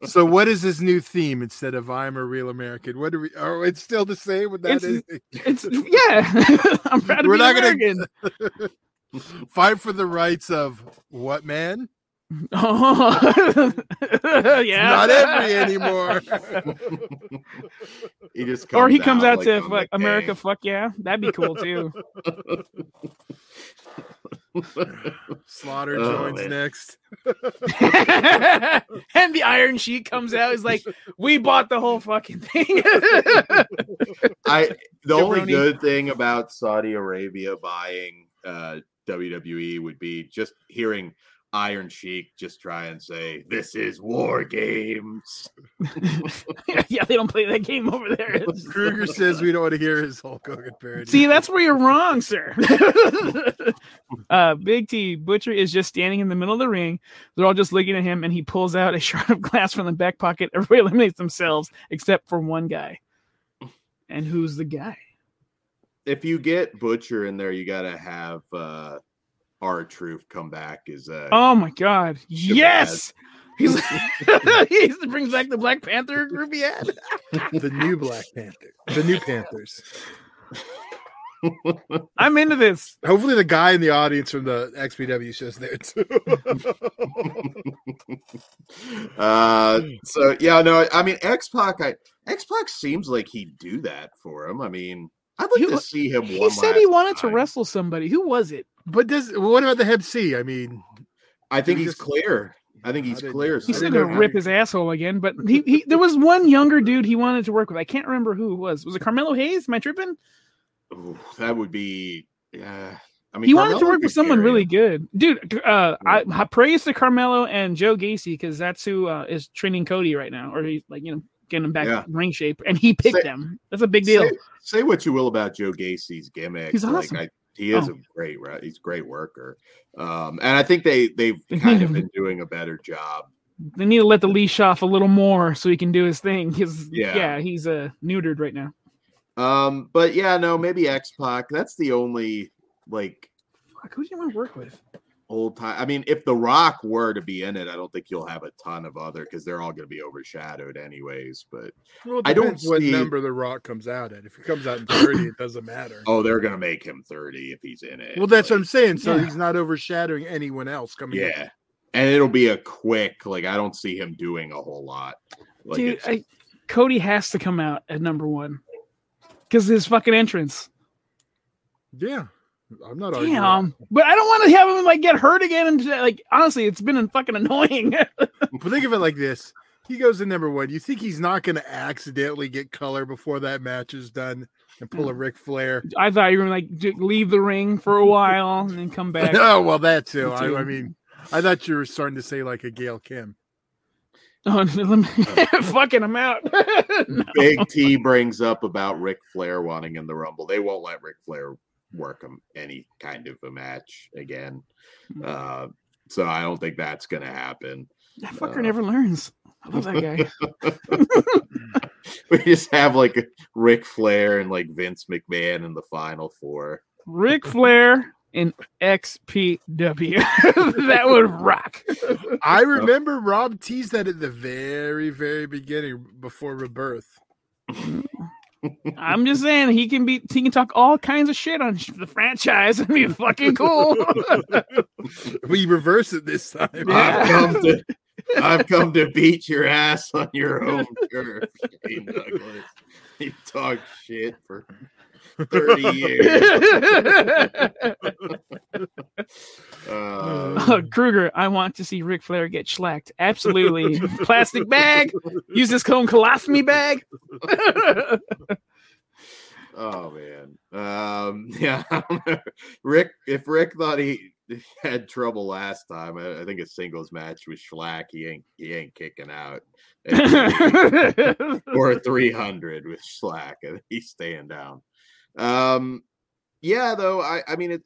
So what is this new theme instead of "I'm a real American"? What do we? Oh, it's still the same with that. It's- It's yeah. I'm proud to We're be not gonna- American. Fight for the rights of what man? Oh, yeah. Not every anymore. he just Or he comes out like to on fuck America. gang. Fuck yeah, that'd be cool too. Slaughter Oh, joins man. next. and the Iron Sheik comes out. He's like, "We bought the whole fucking thing." I the only good thing about Saudi Arabia buying uh, WWE would be just hearing Iron Sheik just try and say, "This is War Games." yeah, they don't play that game over there. It's- Kruger says we don't want to hear his Hulk Hogan parody. See, that's where you're wrong, sir. uh, Big T Butcher is just standing in the middle of the ring. They're all just looking at him, and he pulls out a shard of glass from the back pocket. Everybody eliminates themselves except for one guy. And who's the guy? If you get Butcher in there, you got to have uh, our Truth come back as uh, Oh my god! Yes, he's he brings back the Black Panther group he had. the new Black Panther, the new Panthers. I'm into this. Hopefully, the guy in the audience from the XPW show's there too. uh so yeah no i mean x-pac i x-pac seems like he'd do that for him i mean i'd like He- to see him He one said he last wanted to wrestle somebody. Who was it? but does what about the Hep C? I mean, i think he's just- clear i think he's didn't- clear I He's so- still gonna rip his asshole again. But he, he there was one younger dude he wanted to work with. I can't remember who it was. Was it Carmelo Hayes? Am I tripping? Ooh, that would be yeah i mean he wanted to work with someone carry really good, dude. Uh, I, I praise to Carmelo and Joe Gacy because that's who uh, is training Cody right now, or he's like you know getting him back Yeah. ring shape, and he picked Say- them. That's a big deal. say, say what you will about joe gacy's gimmick He's like. I, he is Oh. a great re- he's a great worker um and i think they they've kind of been doing a better job They need to let the leash off a little more so he can do his thing. Because Yeah. yeah. he's uh, neutered right now. um but yeah no maybe x-pac that's the only like Fuck, who do you want to work with? Old time. I mean, if The Rock were to be in it, I don't think you'll have a ton of other because they're all going to be overshadowed anyways. But well, I don't depends what see- number the Rock comes out at. If he comes out in thirty, it doesn't matter. oh, they're going to make him thirty if he's in it. Well, that's what I'm saying. So Yeah. he's not overshadowing anyone else coming. in. yeah, and it'll be a quick. Like I don't see him doing a whole lot. Like Dude, I, Cody has to come out at number one because his fucking entrance. yeah. I'm not arguing. Damn, but I don't want to have him like get hurt again. And like honestly, it's been fucking annoying. But think of it like this: he goes in number one. You think he's not going to accidentally get color before that match is done and pull a Ric Flair? I thought you were like leave the ring for a while and then come back. oh well, that too. Me I, too. I mean, I thought you were starting to say like a Gail Kim. Oh, let me- fucking him out. No. Big T brings up about Ric Flair wanting in the Rumble. They won't let Ric Flair work him any kind of a match again. Hmm. Uh, so I don't think that's going to happen. That fucker Uh, never learns. I love that guy. we just have like Ric Flair and like Vince McMahon in the final four. Ric Flair in XPW. that would rock. I remember Rob teased that at the very, very beginning before Rebirth. I'm just saying he can be he can talk all kinds of shit on the franchise and be fucking cool. We reverse it this time. I've come to I've come to beat your ass on your own turf, Shane Douglas. You talk shit for 30 years. Uh, Kruger, I want to see Ric Flair get schlacked. Absolutely. Plastic bag. Use this cone colostomy bag. oh man. Um yeah, I don't know. Rick if Rick thought he had trouble last time, I, I think a singles match with Schlack, he ain't he ain't kicking out. or 300 with Schlack, and he's staying down. Um, yeah, though I, I mean, it.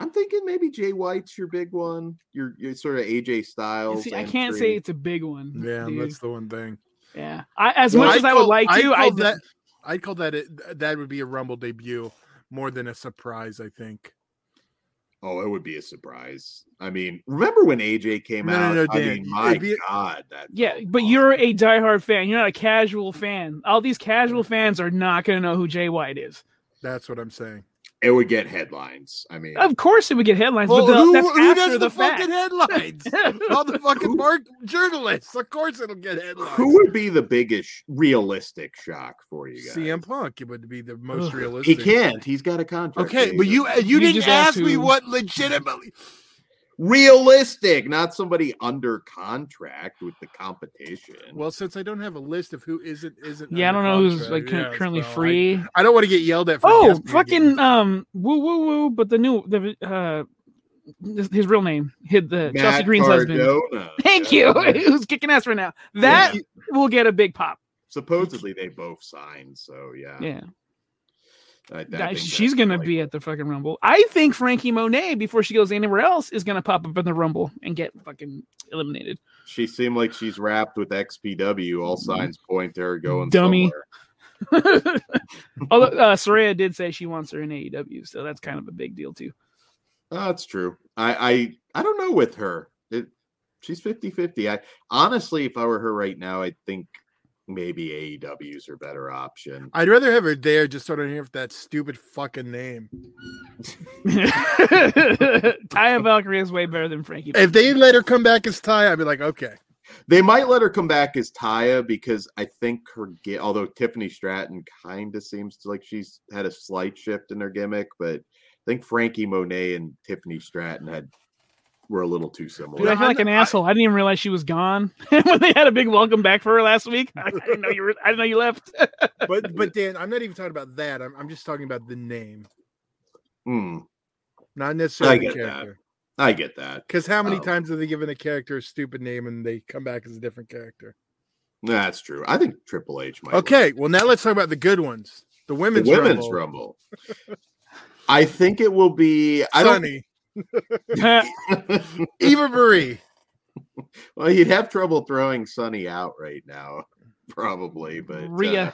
I'm thinking maybe Jay White's your big one. Your your sort of AJ Styles. See, I can't say it's a big one. Yeah, dude. that's the one thing. yeah. I, as Well, much as I'd I would call- like I'd to, call I that. I'd call that it, that would be a Rumble debut more than a surprise. I think. Oh, it would be a surprise. I mean, remember when AJ came No, no, out? no, I Dan, mean, my be- God, that Yeah, but awesome. you're a diehard fan. You're not a casual fan. All these casual fans are not going to know who Jay White is. That's what I'm saying. It would get headlines. I mean, Of course, it would get headlines, Well, but the, who, that's who after does the, the, fact. fucking headlines? All the fucking mark journalists. Of course, it'll get headlines. who would be the biggest realistic shock for you guys? CM Punk it would be the most Ugh. He can't. He's got a contract. Okay, but you uh, you, You didn't ask asked me what legitimately. Realistic, not somebody under contract with the competition. Well, since I don't have a list of who isn't isn't. Yeah, I don't under know who's like yeah, currently so free. I, don't want to get yelled at. For Oh, fucking again. um, woo woo woo! But the new the uh, his, his real name, hid the Chelsea Matt Green's husband. Thank Yeah. you. Who's kicking ass right now? That Yeah. will get a big pop. Supposedly they both signed, so yeah. Yeah, I, I she's gonna like- be at the fucking Rumble. I think Frankie Monet, before she goes anywhere else, is gonna pop up in the Rumble and get fucking eliminated. She seemed like she's wrapped with XPW. All signs point to her going Dummy. Although uh, Saraya did say she wants her in AEW, so that's kind of a big deal too. Oh, that's true. I, I I don't know with her. It she's 50-50. I honestly, if I were her right now, I think maybe AEW's her better option. I'd rather have her there just so I don't hear that stupid fucking name. Taya Valkyrie is way better than Frankie. If they let her come back as Ty, I'd be like, okay. They might let her come back as Taya because I think her gi- although Tiffany Stratton kind of seems to like she's had a slight shift in her gimmick, but I think Frankie Monet and Tiffany Stratton had were a little too similar. Dude, I feel like an I- asshole. I didn't even realize she was gone when they had a big welcome back for her last week. I didn't know you were. I didn't know you left. But but Dan, I'm not even talking about that. I'm, I'm just talking about the name, Hmm, not necessarily the get that. character. I get that. Because how many Oh. times have they given a character a stupid name and they come back as a different character? That's true. I think Triple H might. Okay, well now let's talk about the good ones. The the women's, women's rumble. rumble. I think it will be. I don't. Sunny, Eva Marie. well, you'd have trouble throwing Sunny out right now, probably. But uh,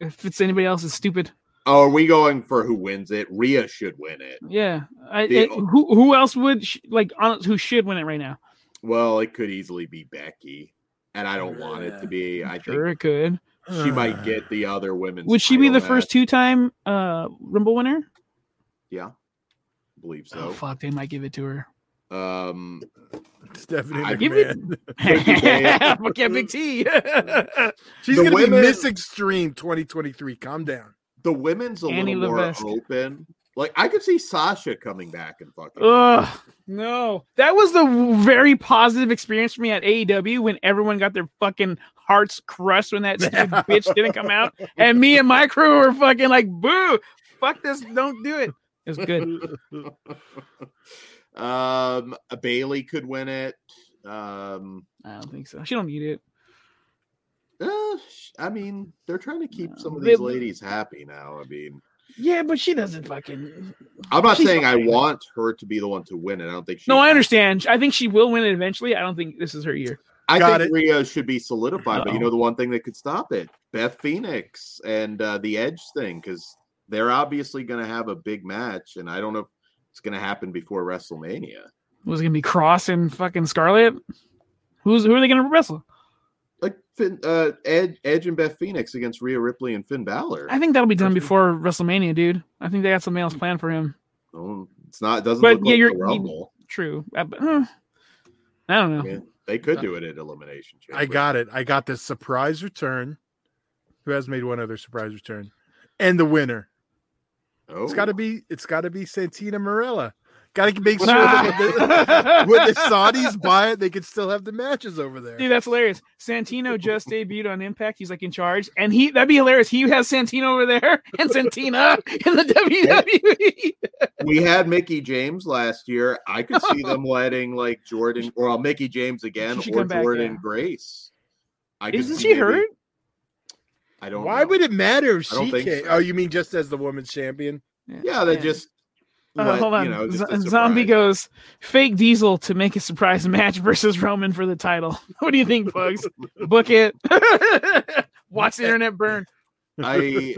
If it's anybody else, it's stupid. oh, are we going for who wins it? Rhea should win it. Yeah. I, The- it- who who else would sh- like on who should win it right now? Well, it could easily be Becky, and I don't want it to be. I Sure, think it could. she might get the other women. Would she be the title first two-time uh Rumble winner? Yeah, believe Oh so. fuck, they might give it to her. Um, Stephanie I- Give it- McMahon. Fuck yeah, Big T. She's The gonna be women- Miss Extreme 2023. Calm down. the women's a Annie little more open. Like I could see Sasha coming back and fucking. Ugh, no. That was the very positive experience for me at AEW when everyone got their fucking hearts crushed when that stupid bitch didn't come out. And me and my crew were fucking like, boo, fuck this, don't do it. It was good. um, a Bayley could win it. Um, I don't think so. She don't need it. uh, I mean, they're trying to keep No, some of they- these ladies happy now. I mean, Yeah, but she doesn't fucking. I'm not She's saying I want her to be the one to win it. I don't think. She No, I understand. I think she will win it eventually. I don't think this is her year. I Got think it. Rhea should be solidified, but you know the one thing that could stop it, Beth Phoenix and uh, the Edge thing, because they're obviously going to have a big match, and I don't know if it's going to happen before WrestleMania. Was it gonna be Kross and fucking Scarlett? Who's who are they gonna wrestle? Like Finn, uh, Edge, Edge and Beth Phoenix against Rhea Ripley and Finn Balor. I think that'll be done before WrestleMania, dude. I think they got something else planned for him. Oh, it's not. It doesn't But look yeah, like you're- the you- Rumble. True. Uh, but, uh, I don't know. I mean, they could do it at Elimination Chamber. I got it. I got the surprise return. Who has made one other surprise return? And the winner. Oh, It's got to be. It's got to be Santina Marella. Got to make sure that when the, the Saudis buy it, they can still have the matches over there. Dude, that's hilarious. Santino just debuted on Impact. He's like in charge, and he that'd be hilarious. He has Santino over there and Santina in the WWE. we had Mickie James last year. I could see them letting like Jordynne or uh, Mickie James again or come back, Jordynne yeah. Grace. I could Isn't see she maybe- hurt? I don't. Why know. would it matter if I don't she think came? so. Oh, you mean just as the women's champion? Yeah, they just. Uh, let- hold on. You know, just Z- a Zombie goes fake Diesel to make a surprise match versus Roman for the title. What do you think, Bugs? Book it. Watch the internet burn. I,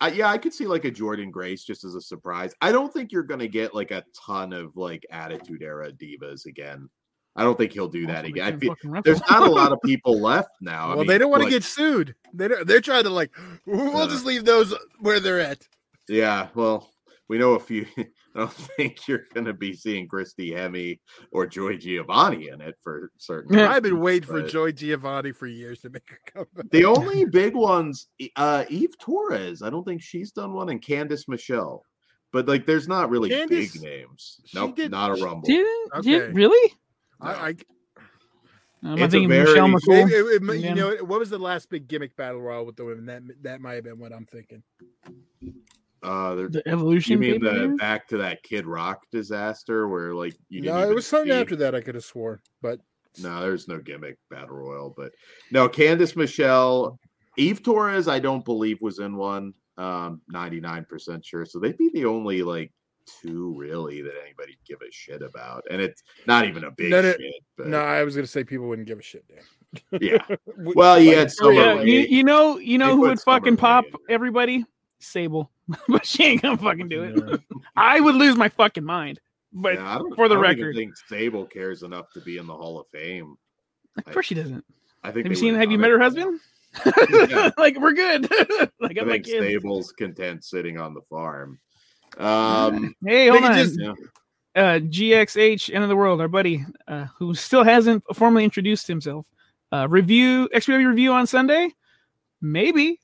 I, yeah, I could see like a Jordynne Grace just as a surprise. I don't think you're gonna get like a ton of like Attitude Era divas again. I don't think he'll do that Somebody again. I feel there's not a lot of people left now. I well, they don't want to get sued. They don't, they're trying to like. We'll Uh. just leave those where they're at. Yeah, well, we know a few. I don't think you're going to be seeing Christy Hemme or Joy Giovanni in it for certain. Yeah. I've been waiting for Joy Giovanni for years to make a comeback. The only big ones, uh, Eve Torres. I don't think she's done one, and Candice Michelle. But like, there's not really Candice- big names. she Nope, not a rumble. Didn't did- Okay. really? I, I, I'm It's a thinking very- Michelle it, McCool. it- it- Yeah. you know, what was the last big gimmick battle royal with the women? That that might have been what I'm thinking. Uh, there- The you evolution. mean the pay-per-view? back to that Kid Rock disaster where like you didn't No, it even was something after that. I could have swore, but No, there's no gimmick battle royal, but no, Candice Michelle, Eve Torres, I don't believe was in one. Um, 99% sure. So they'd be the only like two really that anybody give a shit about. And it's not even a big No, no, shit, but no, I was gonna say people wouldn't give a shit. Dan. yeah. Well, you had Summer Yeah, Rae. you, you know, you know They who would fucking pop everybody? Sable, but she ain't gonna fucking do it. Yeah. I would lose my fucking mind. But Yeah, I don't, for the I don't record. think Sable cares enough to be in the Hall of Fame. of course she doesn't. I think Have you seen? would've you met it her husband? Yeah. like we're good. like now. I'm I like, think kids. Stable's content sitting on the farm. Um, hey, hold on. just- Yeah. uh, GXH, end of the world, our buddy, uh, who still hasn't formally introduced himself. Uh, review, XPW review on Sunday? Maybe.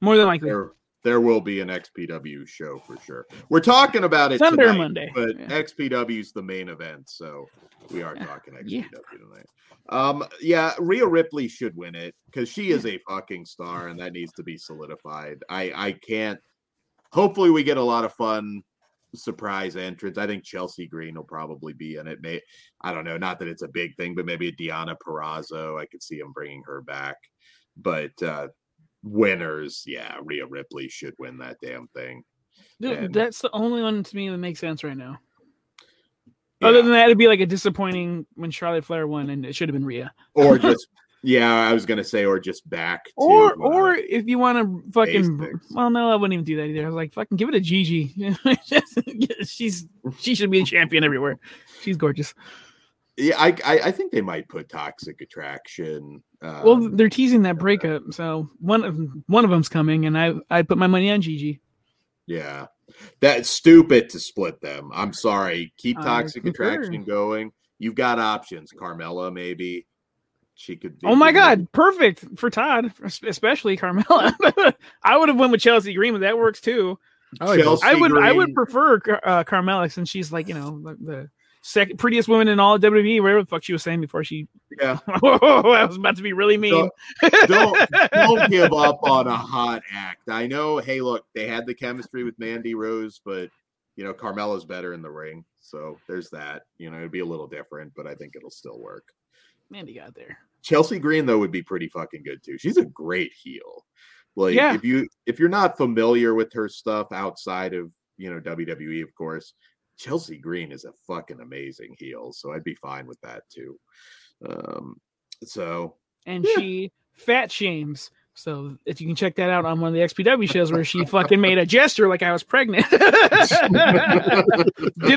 More than likely. there there will be an XPW show for sure. We're talking about it Sunday or tonight, Monday, but yeah. XPW's the main event, so we are Yeah. talking XPW Yeah. tonight. Um, yeah, Rhea Ripley should win it because she is a fucking star, and that needs to be solidified. I I can't. Hopefully, we get a lot of fun surprise entrance. I think Chelsea Green will probably be in it. May I don't know. Not that it's a big thing, but maybe a Deonna Purrazzo. I could see him bringing her back. But uh winners, yeah, Rhea Ripley should win that damn thing. Dude, and- That's the only one to me that makes sense right now. Yeah. Other than that, it'd be like a disappointing when Charlotte Flair won, and it should have been Rhea. or just yeah, I was gonna say, or just back to, Or, uh, or if you want to fucking, basics. well, no, I wouldn't even do that either. I was like, fucking give it to Gigi. She's she should be a champion everywhere. She's gorgeous. yeah, I, I I think they might put Toxic Attraction. Um, Well, they're teasing that breakup, so one of one of them's coming, and I I put my money on Gigi. yeah, that's stupid to split them. I'm sorry. Keep Toxic. Attraction going. You've got options. Carmella, maybe she could. Oh my maybe- god, perfect for Todd, especially Carmella. I would have went with Chelsea Green, but that works too. I like Chelsea- I would I would prefer uh, Carmella since she's like you know the, the second prettiest woman in all of WWE. Whatever the fuck she was saying before she. Yeah. I was about to be really mean. don't don't give up on a hot act. I know. Hey, look, they had the chemistry with Mandy Rose, but you know Carmella's better in the ring, so there's that. You know, it'd be a little different, but I think it'll still work. Mandy got there. Chelsea Green though would be pretty fucking good too. She's a great heel. Like Yeah. if you if you're not familiar with her stuff outside of you know WWE, of course, Chelsea Green is a fucking amazing heel. So I'd be fine with that too. Um, so and Yeah. she fat shames. So if you can check that out on one of the XPW shows where she fucking made a gesture like I was pregnant. Did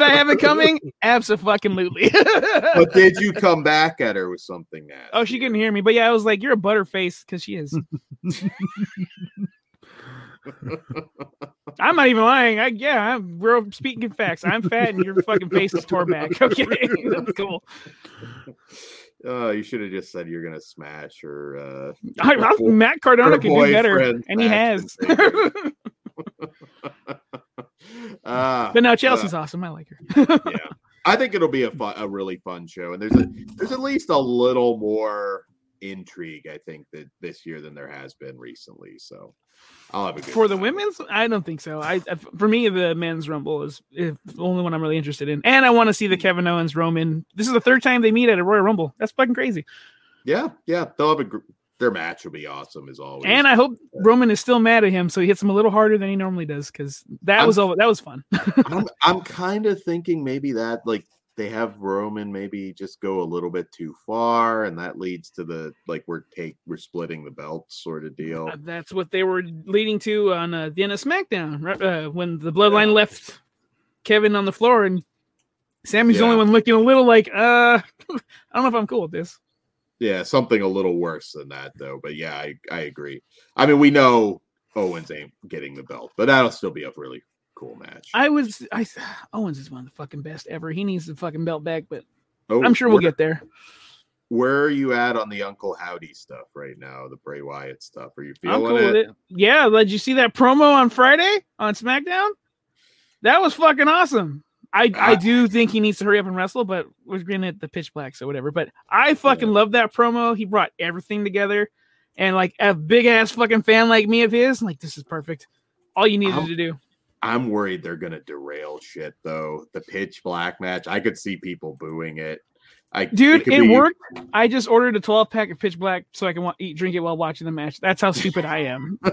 I have it coming? Absolutely. but did you come back at her with something that? oh, she couldn't hear me, but yeah, I was like, "You're a butterface," because she is. I'm not even lying. I yeah, I'm, we're speaking facts. I'm fat and your fucking face is tore back. Okay, that's cool. Oh, you should have just said you're gonna smash her. Uh, I, Matt Cardona can do better, and he has. Ah, but no, Chelsea's awesome. I like her. yeah, I think it'll be a fun, a really fun show, and there's a there's at least a little more intrigue, I think, that this year than there has been recently. So I'll have a good For the women's, I don't think so. I, I for me, the men's rumble is, is the only one I'm really interested in, and I want to see the hmm. Kevin Owens Roman. This is the third time they meet at a Royal Rumble. That's fucking crazy. Yeah, yeah, they'll have a gr- their match will be awesome as always. And I hope Roman is still mad at him, so he hits him a little harder than he normally does, because that I'm- was all that was fun. I'm I'm kind of thinking maybe that like they have Roman maybe just go a little bit too far, and that leads to the like we're take we're splitting the belt sort of deal. Uh, That's what they were leading to on uh, the end of SmackDown, right? Uh, when the Bloodline left Kevin on the floor, and Sami's the only one looking a little like, uh, I don't know if I'm cool with this. Yeah, something a little worse than that though. But yeah, I I agree. I mean, we know Owens ain't getting the belt, but that'll still be a really cool match. I was I Owens is one of the fucking best ever. He needs the fucking belt back, but Oh, I'm sure we'll get there. Where are you at on the Uncle Howdy stuff right now? The Bray Wyatt stuff? Are you feeling cool it? it. Yeah, did you see that promo on Friday on SmackDown? That was fucking awesome. I, I Ah. do think he needs to hurry up and wrestle, but we're gonna hit the pitch black, so whatever. But I fucking Yeah. love that promo. He brought everything together, and like a big ass fucking fan like me of his, like this is perfect. All you needed I'm- to do. I'm worried they're gonna derail shit though. The pitch black match, I could see people booing it. I Dude, could it, be- worked. I just ordered a 12 pack of pitch black so I can wa- eat, drink it while watching the match. That's how stupid I am.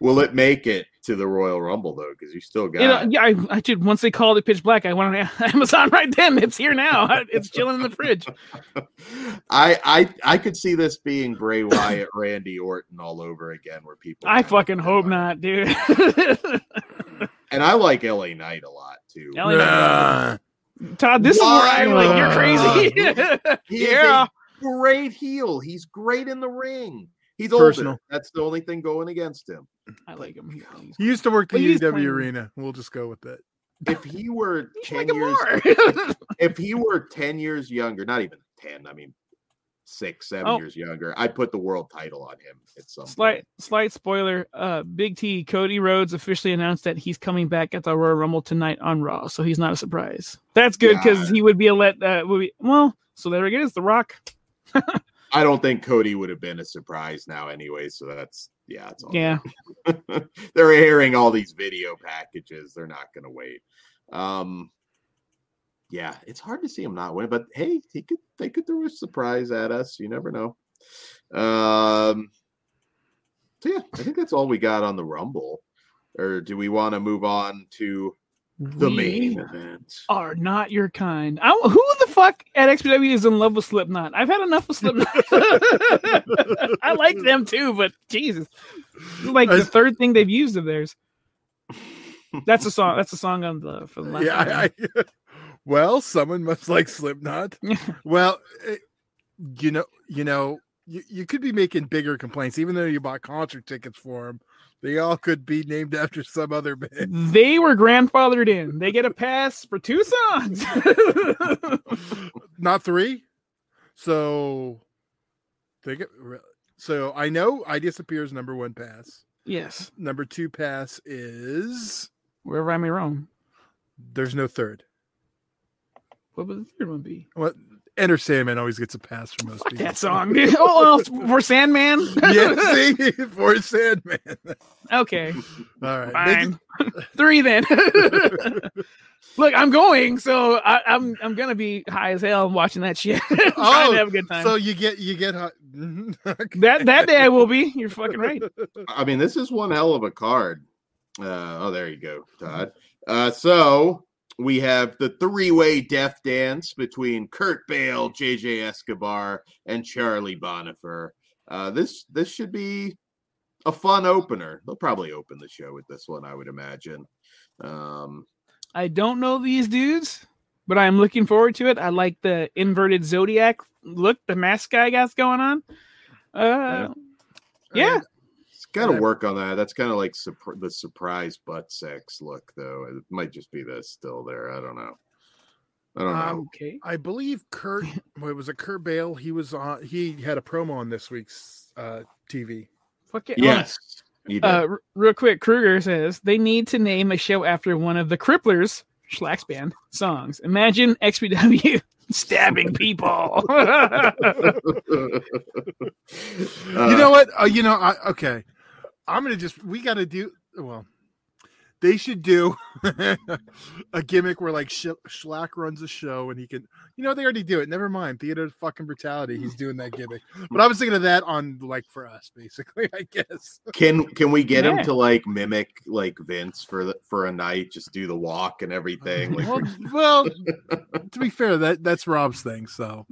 Will it make it to the Royal Rumble though? Because you still got You know, yeah, I, I did. Once they called it pitch black, I went on Amazon right then. It's here now. It's chilling in the fridge. I I I could see this being Bray Wyatt, Randy Orton all over again, where people. I fucking hope out. not, dude. And I like LA Knight a lot too. LA Knight. Todd, this Why? is where I'm like, you're crazy. He is yeah. great heel. He's great in the ring. He's Personal. That's the only thing going against him. I like him. He- he's- He used to work the Well, UW playing- arena. We'll just go with that. If he were ten like years, more. if he were ten years younger, not even ten. I mean, six, seven Oh. years younger, I'd put the world title on him at some slight point. slight spoiler uh big t cody rhodes officially announced that he's coming back at the royal rumble tonight on raw so he's not a surprise that's good because Yeah. he would be a let uh would be, well so there it is the rock I don't think Cody would have been a surprise now anyway. So that's yeah, it's all yeah. They're airing all these video packages. They're not going to wait. Um, yeah, it's hard to see him not win, but hey, he could they could throw a surprise at us. You never know. Um, so yeah, I think that's all we got on the Rumble. Or do we want to move on to the We main event? are not your kind I, who the fuck at xpw is in love with slipknot i've had enough of slipknot i like them too but jesus like the third thing they've used of theirs that's a song that's a song on the for the last yeah. I, I, well, someone must like Slipknot. well, eh, you know, you know, you, you could be making bigger complaints, even though you bought concert tickets for them. They all could be named after some other band. They were grandfathered in. They get a pass for two songs. Not three. So, think it. So I know I disappears number one pass. yes, Number two pass is wherever I may roam. there's no third. What would the third one be? What Enter Sandman always gets a pass for most Fuck people. that song. dude. oh, well, for Sandman. yeah, see, for Sandman. okay, All right. They fine. Three then. Look, I'm going, so I, I'm I'm gonna be high as hell watching that shit. Trying Oh, to have a good time. So you get you get hot. that that day I will be. You're fucking right. I mean, this is one hell of a card. Uh, oh, there you go, Todd. Uh, so we have the three-way death dance between Kurt Bale, JJ Escobar, and Charlie Bonifer. Uh, this this should be a fun opener. They'll probably open the show with this one, I would imagine. Um, I don't know these dudes, but I'm looking forward to it. I like the inverted zodiac look the mask guy got going on. Uh, yeah. it's got to work on that. That's kind of like surpr- the surprise butt sex look, though. It might just be this still there. I don't know. I don't know. Um, okay. I believe Kurt. What was it? Kurt Bale. He was on. He had a promo on this week's uh, TV. Fuck it. yes. Uh, r- real quick, Kruger says they need to name a show after one of the Cripplers, Schlack's band, songs. Imagine XPW stabbing people. Uh, you know what? Uh, you know. I, okay. I'm gonna just. We got to do. Well, they should do a gimmick where like Sh- Schlack runs a show and he can. You know they already do it. Never mind. Theater of fucking brutality. He's doing that gimmick. But I was thinking of that on like for us, basically. I guess. Can can we get him to like mimic like Vince for the, for a night? Just do the walk and everything. Like, well, well, to be fair, that that's Rob's thing. So,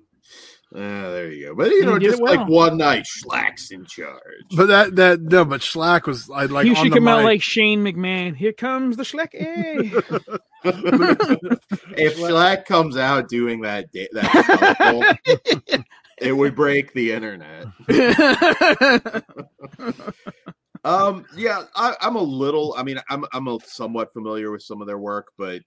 ah, there you go. But you know, he just it like one night, Schlack's in charge. but that that no, but Schlack was I like you on should the come out mic. like Shane McMahon. Here comes the Schlack. Hey. if Schlack comes out doing that da- that shuffle, it would break the internet. Um, yeah, I, I'm a little. I mean, I'm I'm a somewhat familiar with some of their work, but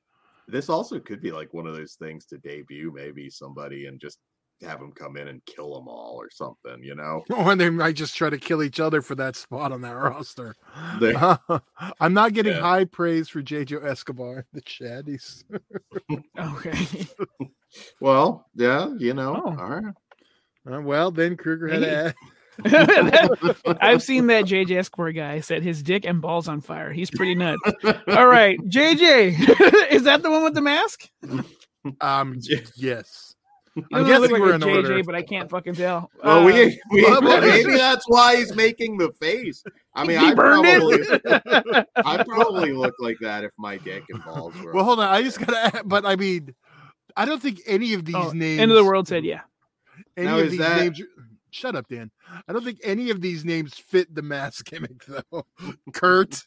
this also could be like one of those things to debut maybe somebody and just have them come in and kill them all or something, you know? Or they might just try to kill each other for that spot on that roster. They- I'm not getting Yeah. high praise for JJ Escobar in the chat. He's Okay. well, yeah, you know. Oh. All right. uh, well, then Kruger had Hey. a I've seen that JJ Esquire guy set his dick and balls on fire. He's pretty nuts. All right, JJ, is that the one with the mask? um yes. You I'm doesn't look guessing like we're a in JJ, order. but I can't fucking tell. Well, Uh, we, we well, well, maybe that's why he's making the face. I mean, he I burned probably, it. I probably look like that if my dick and balls were. Well, hold on. I just gotta but I mean I don't think any of these Oh, names End of the world said yeah. any Now, of these that- names shut up, Dan. I don't think any of these names fit the mask gimmick though. Kurt,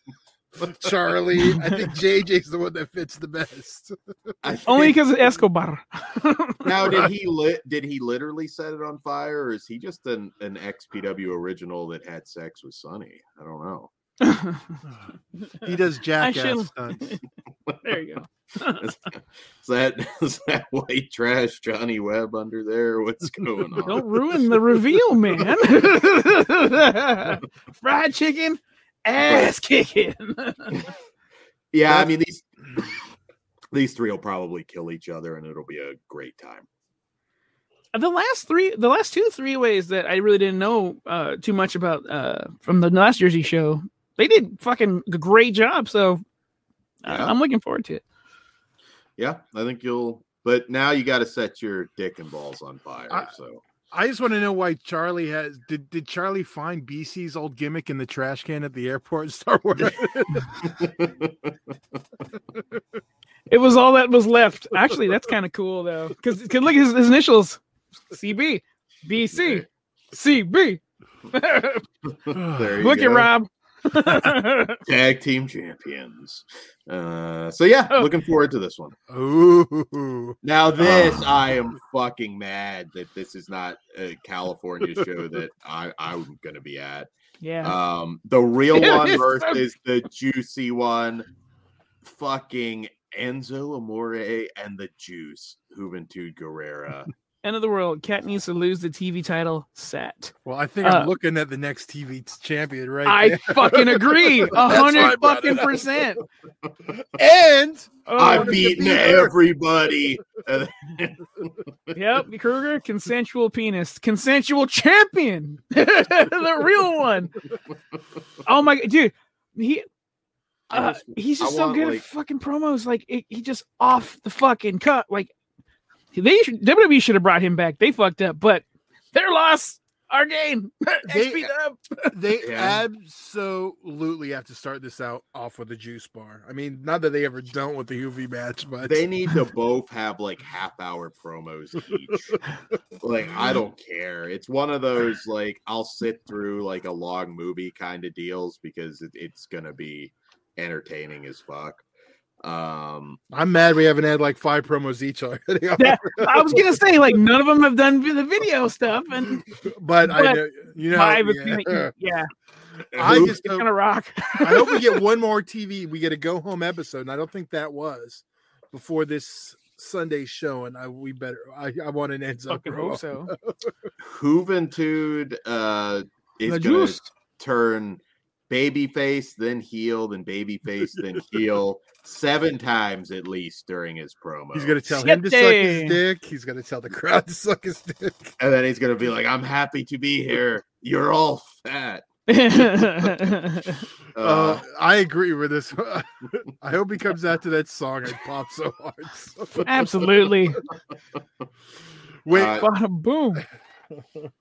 Charlie. I think JJ's the one that fits the best. I Only because of Escobar. now did he lit? Did he literally set it on fire, or is he just an an XPW original that had sex with Sonny? I don't know. He does jackass shouldn't- stunts. there you go. Is that is that white trash Johnny Webb under there? What's going on? Don't ruin the reveal, man. Fried chicken, ass kicking. Yeah, I mean these these three will probably kill each other, and it'll be a great time. the last three, the last two three ways that I really didn't know uh, too much about uh, from the last Jersey show, they did fucking great job. So uh, Yeah. I'm looking forward to it. Yeah, I think you'll. But now you got to set your dick and balls on fire. I- so I just want to know why Charlie has did did Charlie find BC's old gimmick in the trash can at the airport and start wearing it? It was all that was left. Actually, that's kind of cool though, because look at his, his initials: CB, BC, CB. there you look go. at Rob. tag team champions. Uh, so yeah, Oh. looking forward to this one. Ooh. Now this, I am fucking mad that this is not a California show that I I'm gonna be at. yeah. Um, the real Yeah, one it's so- versus the juicy one. Fucking Enzo Amore and the Juice, Juventud Guerrera. End of the world. Cat needs to lose the TV title. Set. Well, I think Uh, I'm looking at the next TV champion right I there. fucking agree. A hundred fucking percent. and Oh, I've beaten be everybody. Yep, Kruger, consensual penis, consensual champion, the real one. Oh my god, dude, he uh, he's just I so good like- at fucking promos. Like it, he just off the fucking cut. Like they should, WWE should have brought him back. They fucked up, but their loss, our gain. They- XP dub. they Yeah. absolutely have to start this out off with a juice bar. I mean, not that they ever don't with the UV match, but they need to both have like half hour promos each. like I don't care. It's one of those like I'll sit through like a long movie kind of deals because it, it's gonna be entertaining as fuck. Um, I'm mad we haven't had like five promos each already. Yeah. I was gonna say like none of them have done the video stuff, and but I know you know five, yeah. yeah, yeah, I just it's hope, gonna rock. I hope we get one more TV. We get a go home episode, and I don't think that was before this Sunday show. And I we better I, I want an Enzo. fucking promo. hope so. Juventud uh, is The gonna juice. turn babyface, then heel, then babyface, then heel seven times at least during his promo. He's gonna tell him to suck his dick. He's gonna tell the crowd to suck his dick. and then he's gonna be like, "I'm happy to be here. You're all fat." Uh, Uh, I agree with this. I hope he comes out to that song and pop so hard. Absolutely. Wait, Uh, boom.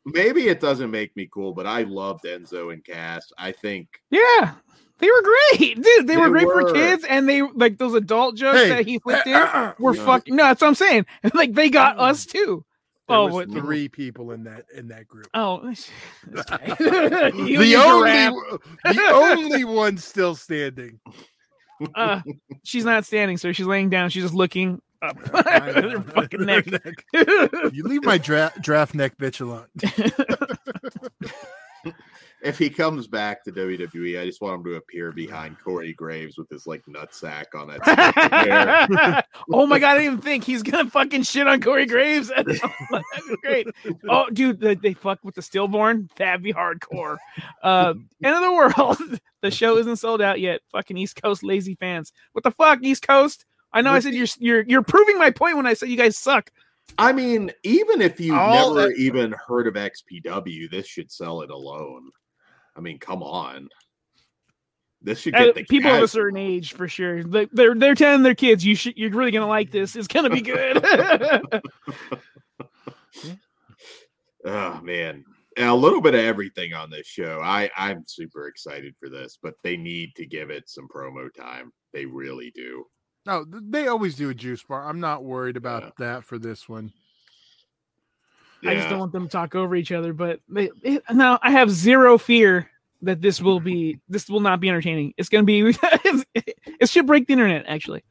Maybe it doesn't make me cool, but I loved Enzo and Cass. I think Yeah. They were great, dude. They, were great were. for kids, and they like those adult jokes Hey, that he flipped in uh, were Yeah. fucking. No, that's what I'm saying. Like they got us too. there Oh, was what? three people in that in that group. Oh, this the only the only one still standing. Uh, she's not standing, sir. She's laying down. She's just looking up. I know. Fucking neck. You leave my dra- draft neck bitch alone. if he comes back to WWE, I just want him to appear behind Corey Graves with his like nutsack on that. oh my god, I didn't even think he's gonna fucking shit on Corey Graves. That'd great. Oh, dude, they, they fuck with the stillborn. That'd be hardcore. Uh, end of the world. the show isn't sold out yet. Fucking East Coast lazy fans. What the fuck, East Coast? I know I said you're you're you're proving my point when I said you guys suck. I mean, even if you've All never that- even heard of XPW, this should sell it alone. I mean, come on. This should Uh, get the people of a certain age for sure. They- They're they're telling their kids you should you're really gonna like this. It's gonna be good. Oh man, And a little bit of everything on this show. I I'm super excited for this, but they need to give it some promo time. They really do. No, th- they always do a juice bar. I'm not worried about Yeah. that for this one. I just don't want them to talk over each other. But they, it, now I have zero fear that this will be this will not be entertaining. It's gonna be it should break the internet actually.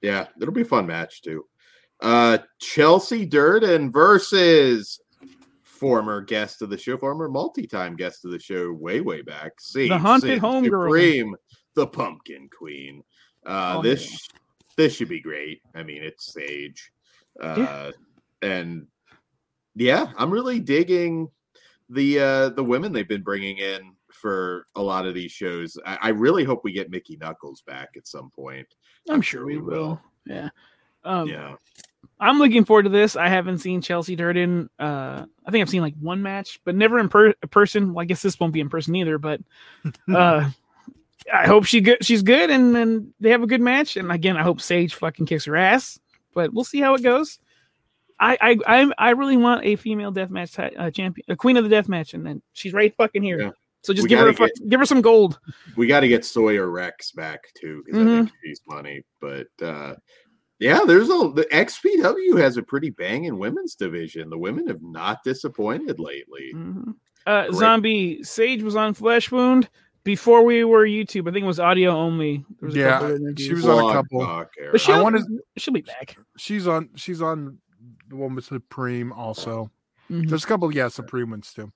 Yeah, it'll be a fun match too. Uh Chelsea Durden versus former guest of the show, former multi-time guest of the show, way way back. See The haunted homegirl. Supreme, the Pumpkin Queen. Uh, Oh, this this should be great. I mean, it's Sage, uh, and yeah, I'm really digging the uh the women they've been bringing in for a lot of these shows. I, I really hope we get Mickey Knuckles back at some point. I'm sure we will. Yeah. Um, Yeah. I'm looking forward to this. I haven't seen Chelsea Durden. Uh, I think I've seen like one match, but never in per- person. Well, I guess this won't be in person either. But uh, I hope she good. She's good, and then they have a good match. And again, I hope Sage fucking kicks her ass. But we'll see how it goes. I I I, I really want a female deathmatch ti- uh, champion, a queen of the deathmatch, and then she's right fucking here. Yeah. So just We give her a fuck, give her some gold. we got to get Sawyer Wreck back too because I Mm-hmm. think she's money. But uh, yeah, there's a the XPW has a pretty banging women's division. The women have not disappointed lately. Mhm. Uh, Zombie Sage was on Flesh Wound before we were YouTube. I think it was audio only. There was a Yeah, couple of she was on a couple. Talk. But she'll, I wanted- she'll be back. She's on. She's on the one with Supreme also. Mhm. There's a couple, yeah, Supreme ones too.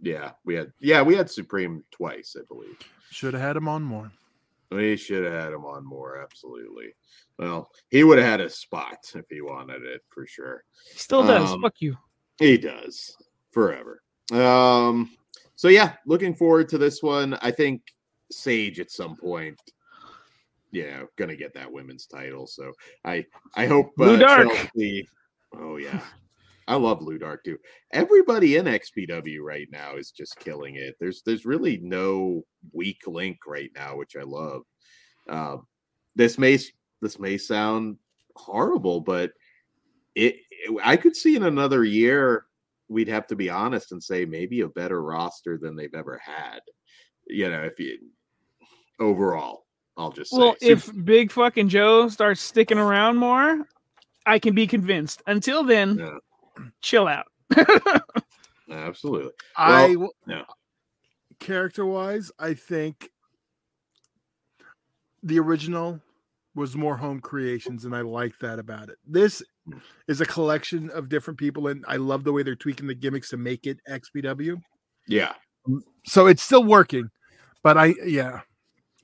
yeah, we had yeah we had Supreme twice, I believe. Should have had him on more. We should have had him on more. Absolutely. Well, he would have had a spot if he wanted it for sure. He still does. Um, Fuck you. He does forever. Um, so yeah, looking forward to this one. I think Sage at some point, you know, gonna get that women's title. So I I hope uh. Chelsea- oh yeah, I love Lou Dark too. Everybody in XPW right now is just killing it. There's there's really no weak link right now, which I love. Um, this may this may sound horrible, but it, it I could see in another year we'd have to be honest and say maybe a better roster than they've ever had. You know, if you overall, I'll just say. Well, Sup- if Big fucking Joe starts sticking around more, I can be convinced. Until then, Yeah. chill out. absolutely, I no. character wise, I think the original was more home creations, and I like that about it. This is a collection of different people, and I love the way they're tweaking the gimmicks to make it XPW. yeah, So it's still working, but I yeah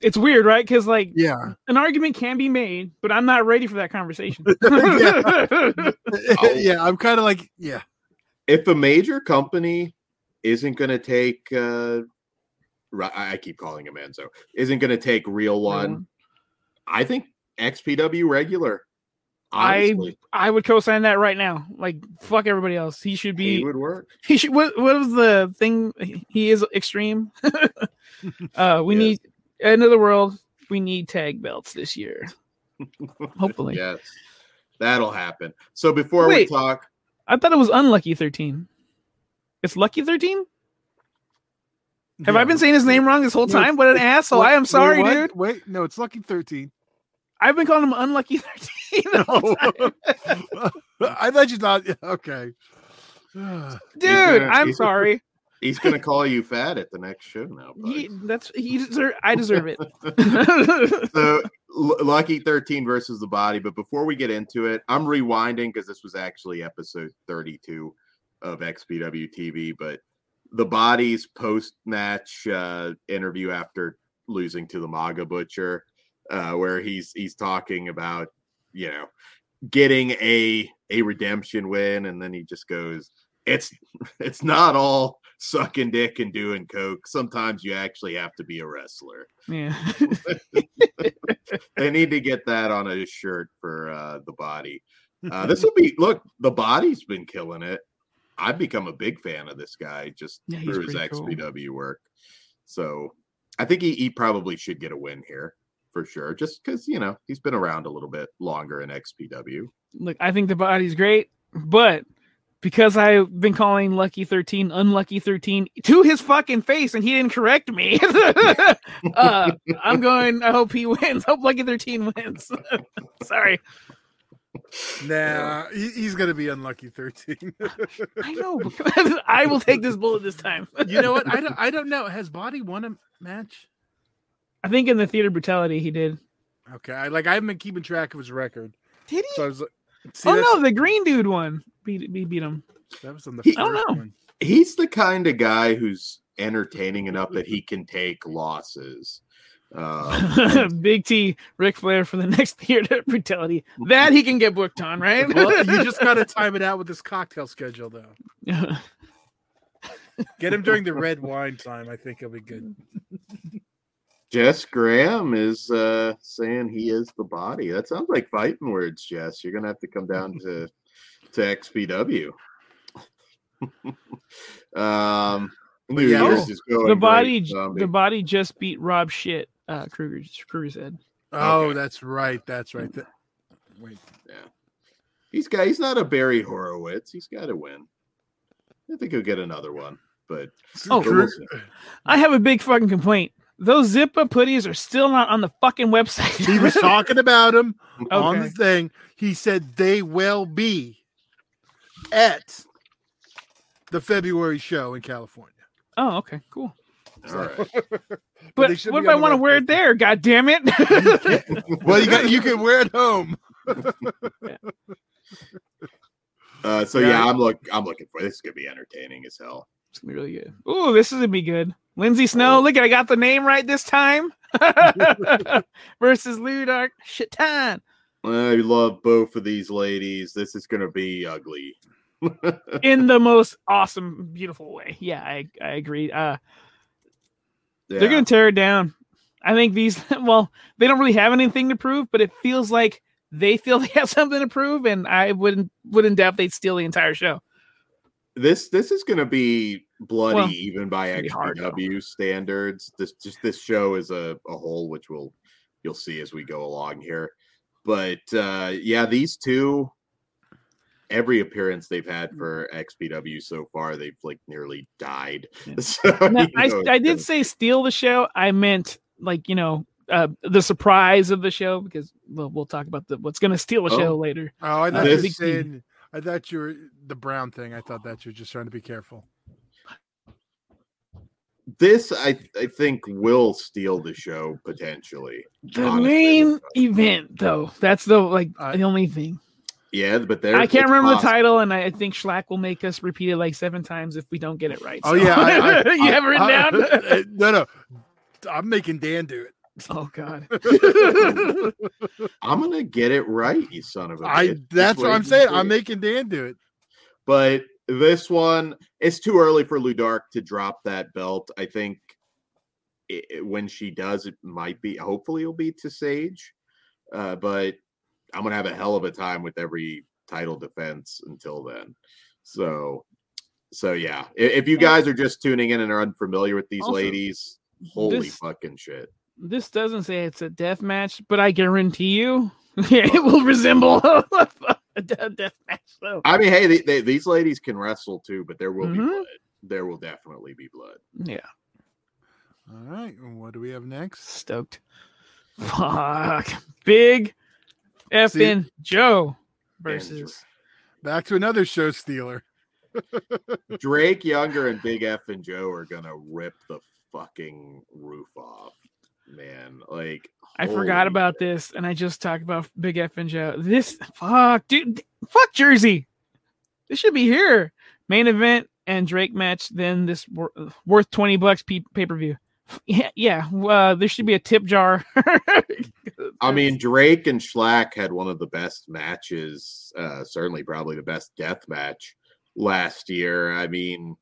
It's weird, right? Because like yeah an argument can be made, but I'm not ready for that conversation. yeah. I'm kind of like yeah if a major company isn't going to take, uh, Ri- I I keep calling him Enzo, isn't going to take real one, I think XPW regular. I- Honestly, I would co-sign that right now. Like fuck everybody else. He should be. he be. would work. He should. What, what was the thing? He is extreme. uh, we Yes. need end of the world. We need tag belts this year. Hopefully. yes, that'll happen. So before Wait. we talk, I thought it was unlucky thirteen. It's lucky thirteen. Have I been saying his name wrong this whole No, time? What an asshole! Wait- I am sorry, what? dude. Wait, no, it's Lucky Thirteen. I've been calling him unlucky thirteen. the whole. I thought you thought okay. Dude, gonna- I'm he's- sorry. he's going to call you fat at the next show now. He, that's he deserve. I deserve it. so L- lucky 13 versus the body but before we get into it i'm rewinding because this was actually episode 32 of xpw tv but the Body's post match uh, interview after losing to the Maga Butcher, uh, where he's he's talking about you know getting a a redemption win, and then he just goes, "It's it's not all sucking dick and doing coke. Sometimes you actually have to be a wrestler." Yeah. they need to get that on a shirt for uh, the body. Uh, this will be look. The body's been killing it. I've become a big fan of this guy just Yeah, through his pretty cool. XPW work. So I think he, he probably should get a win here for sure, just because you know he's been around a little bit longer in XPW. Look, I think the body's great, but because I've been calling Lucky 13 Unlucky 13 to his fucking face and he didn't correct me, uh, I'm going, I hope he wins. Hope Lucky 13 wins. Sorry. Nah, he's gonna be unlucky thirteen. I know. I will take this bullet this time. you know what? I don't. I don't know. Has Body won a match? I think in the theater brutality he did. Okay, I like. I haven't been keeping track of his record, Did he? so I was like, see, oh no, the green dude won. Beat, beat, beat him. that was on the He- first I don't know. one. He's the kind of guy who's entertaining enough that he can take losses. Um, Big T, Ric Flair for the next theater brutality. That he can get booked on, right? Well, you just got to time it out with this cocktail schedule, though. Get him during the red wine time. I think he'll be good. Jess Graham is uh, saying he is the body. That sounds like fighting words, Jess. You're gonna have to come down to to XPW. um, New Yeah. Year's Oh, is going the body, the body just beat Rob shit. Uh, Kruger, Kruger said. Oh, Okay. that's right. That's right. That- wait, He's got. He's not a Barry Horowitz. He's got to win. I think he'll get another one, but Oh, but. I have a big fucking complaint. Those Zippa putties are still not on the fucking website. he was talking about him on the thing. He said they will be at the February show in California. oh, okay, cool. all right. But they should what be if I want to wear it there? God damn it! Well, you got you can wear it home. Uh, so Yeah. yeah, I'm look. I'm looking for this. Is gonna be entertaining as hell. It's gonna be really good. Ooh, this is gonna be good. Lindsay Snow, look, at I got the name right this time. Versus Lou Dark Shaitan. I love both of these ladies. This is gonna be ugly. in the most awesome, beautiful way. Yeah, I, I agree. Uh, Yeah. They're gonna tear it down. I think these. Well, they don't really have anything to prove, but it feels like they feel they have something to prove, and I wouldn't wouldn't doubt they'd steal the entire show. this this is going to be bloody Well, even by gonna be hard, though. XPW standards. This just this show is a, a whole, which we'll you'll see as we go along here. But uh yeah, these two, every appearance they've had for XPW so far, they've like nearly died. Yeah. So, Now, you I know, I it's did say steal the show. I meant like you know uh, the surprise of the show because we'll we'll talk about the what's gonna steal the Oh. show later. Oh, I thought This- you were saying. I thought you were the brown thing. I thought that you were just trying to be careful. This I I think will steal the show potentially. The Honestly, main event though, that's the like Uh, the only thing. Yeah, but there I can't it's remember the title, and I I think Schlack will make us repeat it like seven times if we don't get it right. Oh yeah, I, I, you I- have it written I- down. no, no, I'm making Dan do it. oh God. I'm gonna get it right, you son of a I. bitch. Just That's what I'm saying. I'm making Dan do it. But this one, it's too early for Ludark to drop that belt. I think i i- when she does, it might be. Hopefully, it'll be to Sage. Uh, but I'm gonna have a hell of a time with every title defense until then. So, so yeah. i- If you guys are just tuning in and are unfamiliar with these Also, ladies, holy this- fucking shit! This doesn't say it's a death match, but I guarantee you it will resemble death match. So I mean, hey, they, they, these ladies can wrestle too, but there will be Mhm. blood. There will definitely be blood. yeah, All right. and What do we have next? stoked. Fuck. Big effing Joe versus Back to another show stealer. Drake Younger and Big F and Joe are gonna rip the fucking roof off, man. Like I forgot holy about this, and I just talked about Big F and Joe. This fuck, dude, fuck Jersey. This should be here. Main event: and Drake match, then this wor- worth twenty bucks pay per view. Yeah, yeah. Uh, there should be a tip jar. I mean, Drake and Schlack had one of the best matches, uh, certainly probably the best death match last year. I mean,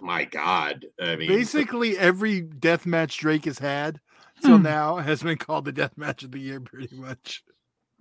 my God. I mean, Basically, every death match Drake has had till Hmm. now has been called the death match of the year, pretty much.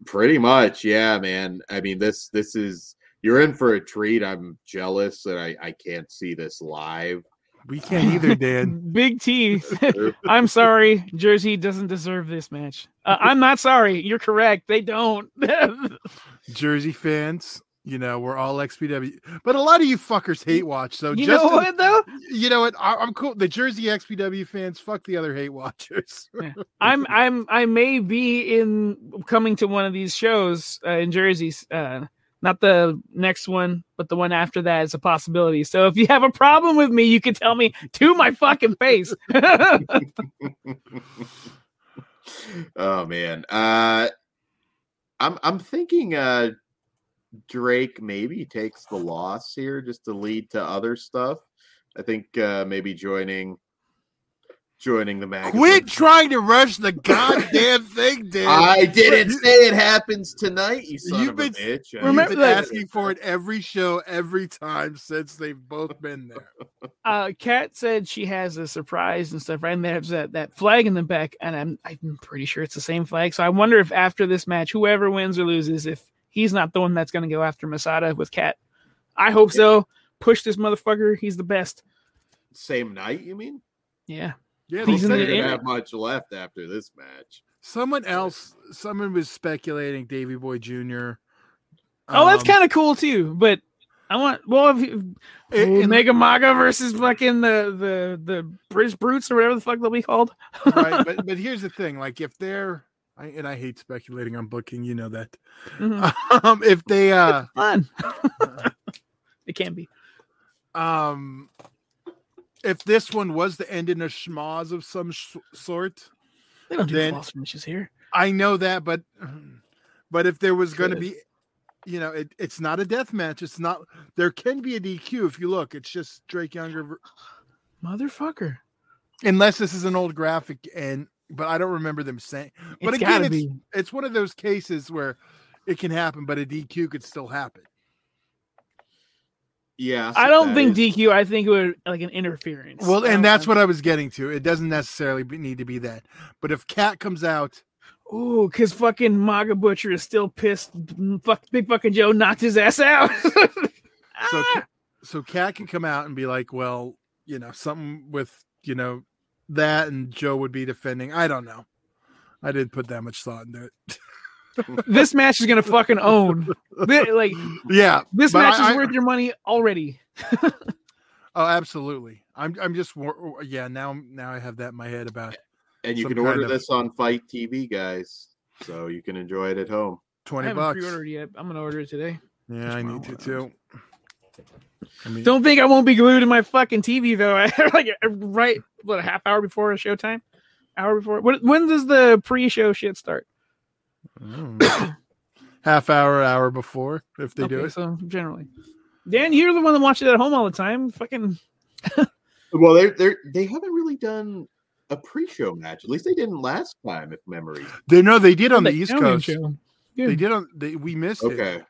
pretty much, yeah, man. I mean, this this is you're in for a treat. I'm jealous that I I can't see this live. We can't either, Dan. Big T. I'm sorry. Jersey doesn't deserve this match. Uh, I'm not sorry. You're correct. They don't. Jersey fans, you know, we're all XPW, but a lot of you fuckers hate watch. So you just know what though? you know what? I, I'm cool. The Jersey XPW fans, fuck the other hate watchers. I'm I'm I may be in coming to one of these shows uh, in Jersey. Uh, not the next one, but the one after that is a possibility. So if you have a problem with me, you can tell me to my fucking face. oh man. Uh I'm I'm thinking uh Drake maybe takes the loss here just to lead to other stuff. I think uh maybe joining joining the magazine. Quit trying to rush the goddamn thing, Dan. I didn't say it happens tonight, you son You've of been- a bitch. I You've Remember been asking for it every show, every time since they've both been there. uh Kat said she has a surprise and stuff, right? And there's that, that flag in the back, and I'm I'm pretty sure it's the same flag. So I wonder if after this match, whoever wins or loses, if he's not the one that's gonna go after Masada with Kat. I hope so. Push this motherfucker. He's the best. Same night, you mean? Yeah. Yeah, He's they in They the said didn't air. have much left after this match. someone else, someone was speculating Davey Boy Jr. Oh, that's Um, kind of cool too. But I want well, if you, in- in- Mega Maga versus fucking the the the British Brutes or whatever the fuck they'll be called. right, but but here's the thing: like if they're, I, and I hate speculating on booking, you know that. Mhm. Um, if they, uh, Fun. it can be. um, if this one was to end in a schmoz of some sh- sort, They don't do Then- false finishes here. I know that, but but if there was going to be, you know, it, it's not a death match. It's not. There can be a DQ if you look. It's just Drake Younger, Motherfucker. unless this is an old graphic, and but I don't remember them saying. But It's again, it's, it's one of those cases where it can happen, but a DQ could still happen. Yeah. I don't think is- DQ. I think it would like an interference. Well, and that's think- what I was getting to. It doesn't necessarily need to be that. But if Kat comes out, oh, because fucking Maga Butcher is still pissed. Fuck, Big fucking Joe knocked his ass out. so Ah! So Kat can come out and be like, well, you know, something with you know that, and Joe would be defending. I don't know. I didn't put that much thought into it. this match is gonna fucking own. Like Yeah, this match I- is I- worth your money already. Oh, absolutely. I'm I'm just yeah. Now now I have that in my head about And you can order of- this on Fight TV, guys. So you can enjoy it at home. I twenty haven't bucks. pre-ordered yet. I'm gonna order it today. Yeah, I need to too. I mean, Don't think I won't be glued to my fucking TV though. like right, what a half hour before a showtime, hour before. What, when does the pre-show shit start? Mm. half hour, hour before if they do it. So generally, Dan, you're the one that watches it at home all the time. Fucking Well, they're they're they haven't really done a pre-show match. At least they didn't last time, if memory. They no, they did on the the East Coast. show. They did on. They, we missed it. Okay.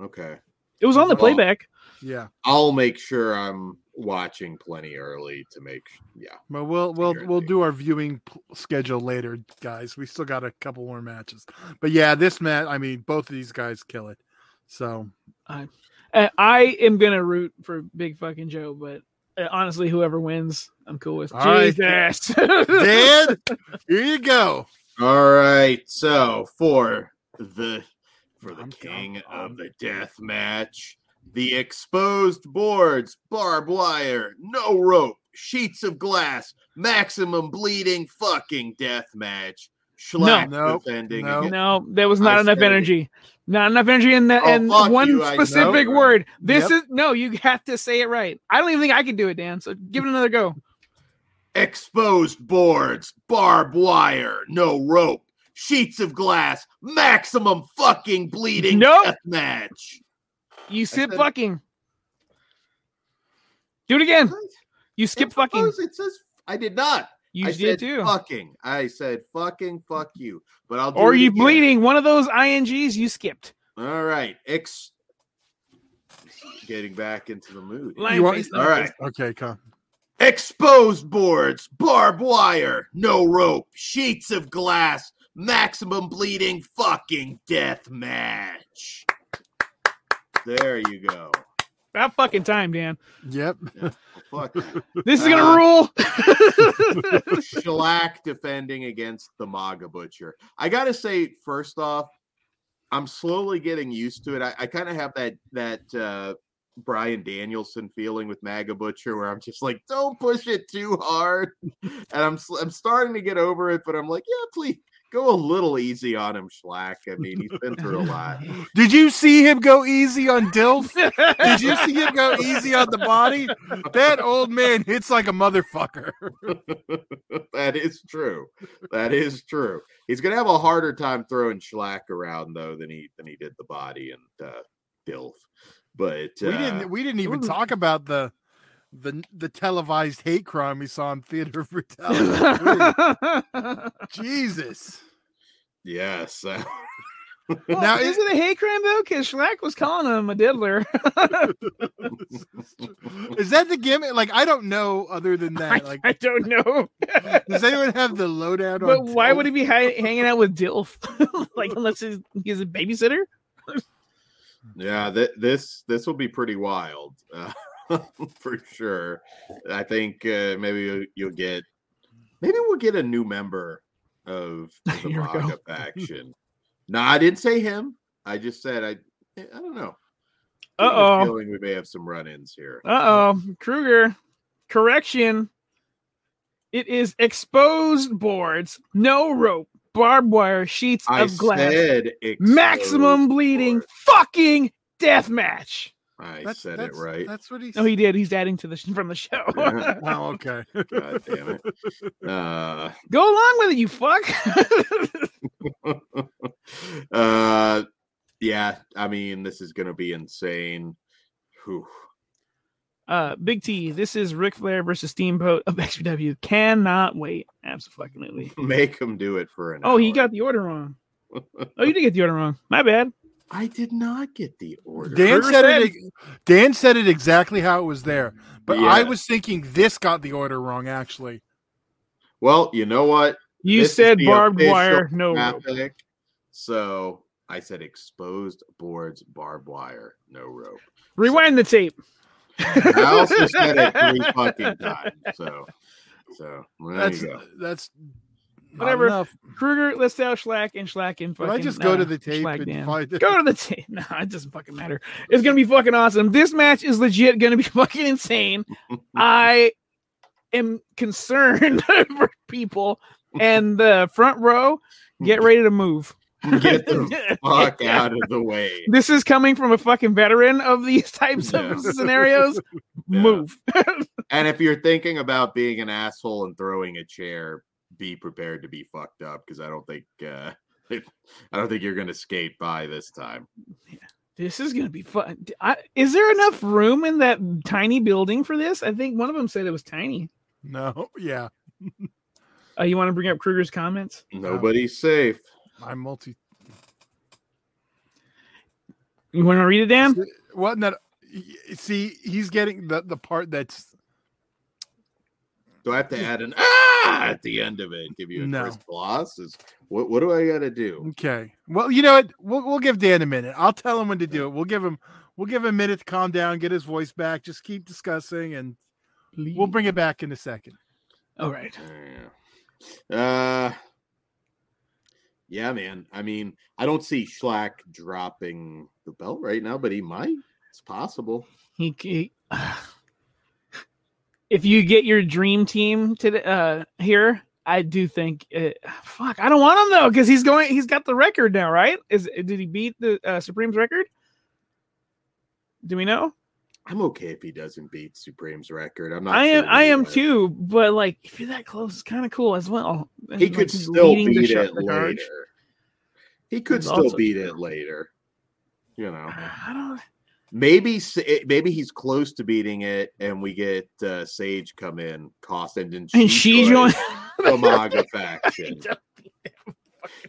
Okay. It was on the Well, playback. Yeah. I'll make sure I'm watching plenty early to make yeah. But we'll we'll we'll do our viewing schedule later, guys. We still got a couple more matches. But yeah, this match. I mean, both of these guys kill it. So Uh, I am gonna root for Big fucking Joe, but uh, honestly, whoever wins, I'm cool with. All right. Jesus. Dan, here you go. All right. So for the for the I'm- king I'm- of the death match, the exposed boards, barbed wire, no rope, sheets of glass, maximum bleeding fucking death match. Schlack No. defending. No. against- No, there was not I enough said it. energy. Not enough energy in that. Oh, and one you, specific know. word. This Yep. is no. You have to say it right. I don't even think I can do it, Dan. So give it another go. Exposed boards, barbed wire, no rope, sheets of glass, maximum fucking bleeding Nope. death match. You sit said- fucking. Do it again. What? You skip fucking. It says I did not. You I did said too. fucking. I said fucking fuck you. But I'll do Or it you again. bleeding. One of those ings you skipped. All right. Ex getting back into the mood. Lion You want- face, All lion right. Okay, come. Exposed boards, barbed wire, no rope, sheets of glass, maximum bleeding, fucking death match. There you go. About fucking time, Dan. Yep. Fuck. This is gonna Uh, rule. Schlack defending against the MAGA Butcher. I gotta say, first off, I'm slowly getting used to it. I, I kind of have that that uh Bryan Danielson feeling with MAGA Butcher, where I'm just like, don't push it too hard, and I'm s- I'm starting to get over it. But I'm like, yeah, please go a little easy on him, Schlack. I mean, he's been through a lot. Did you see him go easy on Dilf? Did you see him go easy on the body? That old man hits like a motherfucker. that is true. That is true. He's gonna have a harder time throwing Schlack around though than he than he did the body and uh Dilf. But uh, We didn't. We didn't even was- talk about the the the televised hate crime we saw in Theater of Brutality. Jesus. Yes. Well, Now, is it a hate crime though? Because Schlack was calling him a diddler. Is that the gimmick? Like I don't know. Other than that, like I don't know. does anyone have the lowdown on but on? why Dilf? would he be hi- hanging out with Dilf? like unless he's, he's a babysitter? yeah, th- this this will be pretty wild. Uh, for sure. I think uh, maybe you'll, you'll get maybe we'll get a new member of the Here we go. MAGA faction. no, I didn't say him. I just said I I don't know. A Uh-oh. We may have some run-ins here. Uh oh, Kruger. Correction. It is exposed boards, no rope, barbed wire, sheets I of glass, said maximum exposed bleeding, fucking death match. I That's, said that's, it right. That's what he. No, he did. He's adding to the from the show. Yeah. Oh, okay. God damn it. Uh, Go along with it, you fuck. uh, yeah, I mean, this is going to be insane. Whew. uh, Big T. This is Ric Flair versus Steamboat of XPW. Cannot wait. Absolutely. Make him do it for an Oh, he got the order wrong. Oh, you did get the order wrong. My bad. I did not get the order. Dan Kruger said said- it. Dan said it exactly how it was there, but I was thinking this got the order wrong. Actually, Well, you know what? You This said barbed wire, no rope. graphic. So I said exposed boards, barbed wire, no rope. Rewind the tape. I also said it three fucking times. So, so there that's you go. that's not Whatever. enough. Kruger, let's out Schlack and Schlack and fucking. I just go uh, to the tape Schlack and Dan. find it. Go to the tape. No, it doesn't fucking matter. It's gonna be fucking awesome. This match is legit gonna be fucking insane. I am concerned for people and the front row. Get ready to move. Get the fuck out of the way. This is coming from a fucking veteran of these types Yeah. of scenarios. Yeah. Move. And if you're thinking about being an asshole and throwing a chair, be prepared to be fucked up because I don't think uh, I don't think you're gonna skate by this time. This is gonna be fun. I, is there enough room in that tiny building for this? I think one of them said it was tiny. No, yeah, Uh, you want to bring up Kruger's comments? Nobody's safe. I'm multi. You want to read it, Dan? What? Not, see, he's getting the the part that's Do I have to add an ah at the end of it? Give you a No. Chris Gloss? Is what? What do I got to do? okay. Well, you know what? We'll we'll give Dan a minute. I'll tell him when to do it. We'll give him we'll give him a minute to calm down, get his voice back. Just keep discussing, and we'll bring it back in a second. All right. Yeah. Uh, yeah, man. I mean, I don't see Schlack dropping the belt right now, but he might. It's possible. He, he- if you get your dream team to uh here, I do think. Uh, fuck, I don't want him though because he's going. He's got the record now, right? Is did he beat the uh, Supreme's record? Do we know? I'm okay if he doesn't beat Supreme's record. I'm not. I am. I am too. But like, if you're that close, it's kind of cool as well. He Like, could still beat it the charge. later. He could It's still beat true. it later. You know. I don't. Maybe maybe he's close to beating it, and we get uh, Sage come in, cost and then And she joined. the MAGA faction.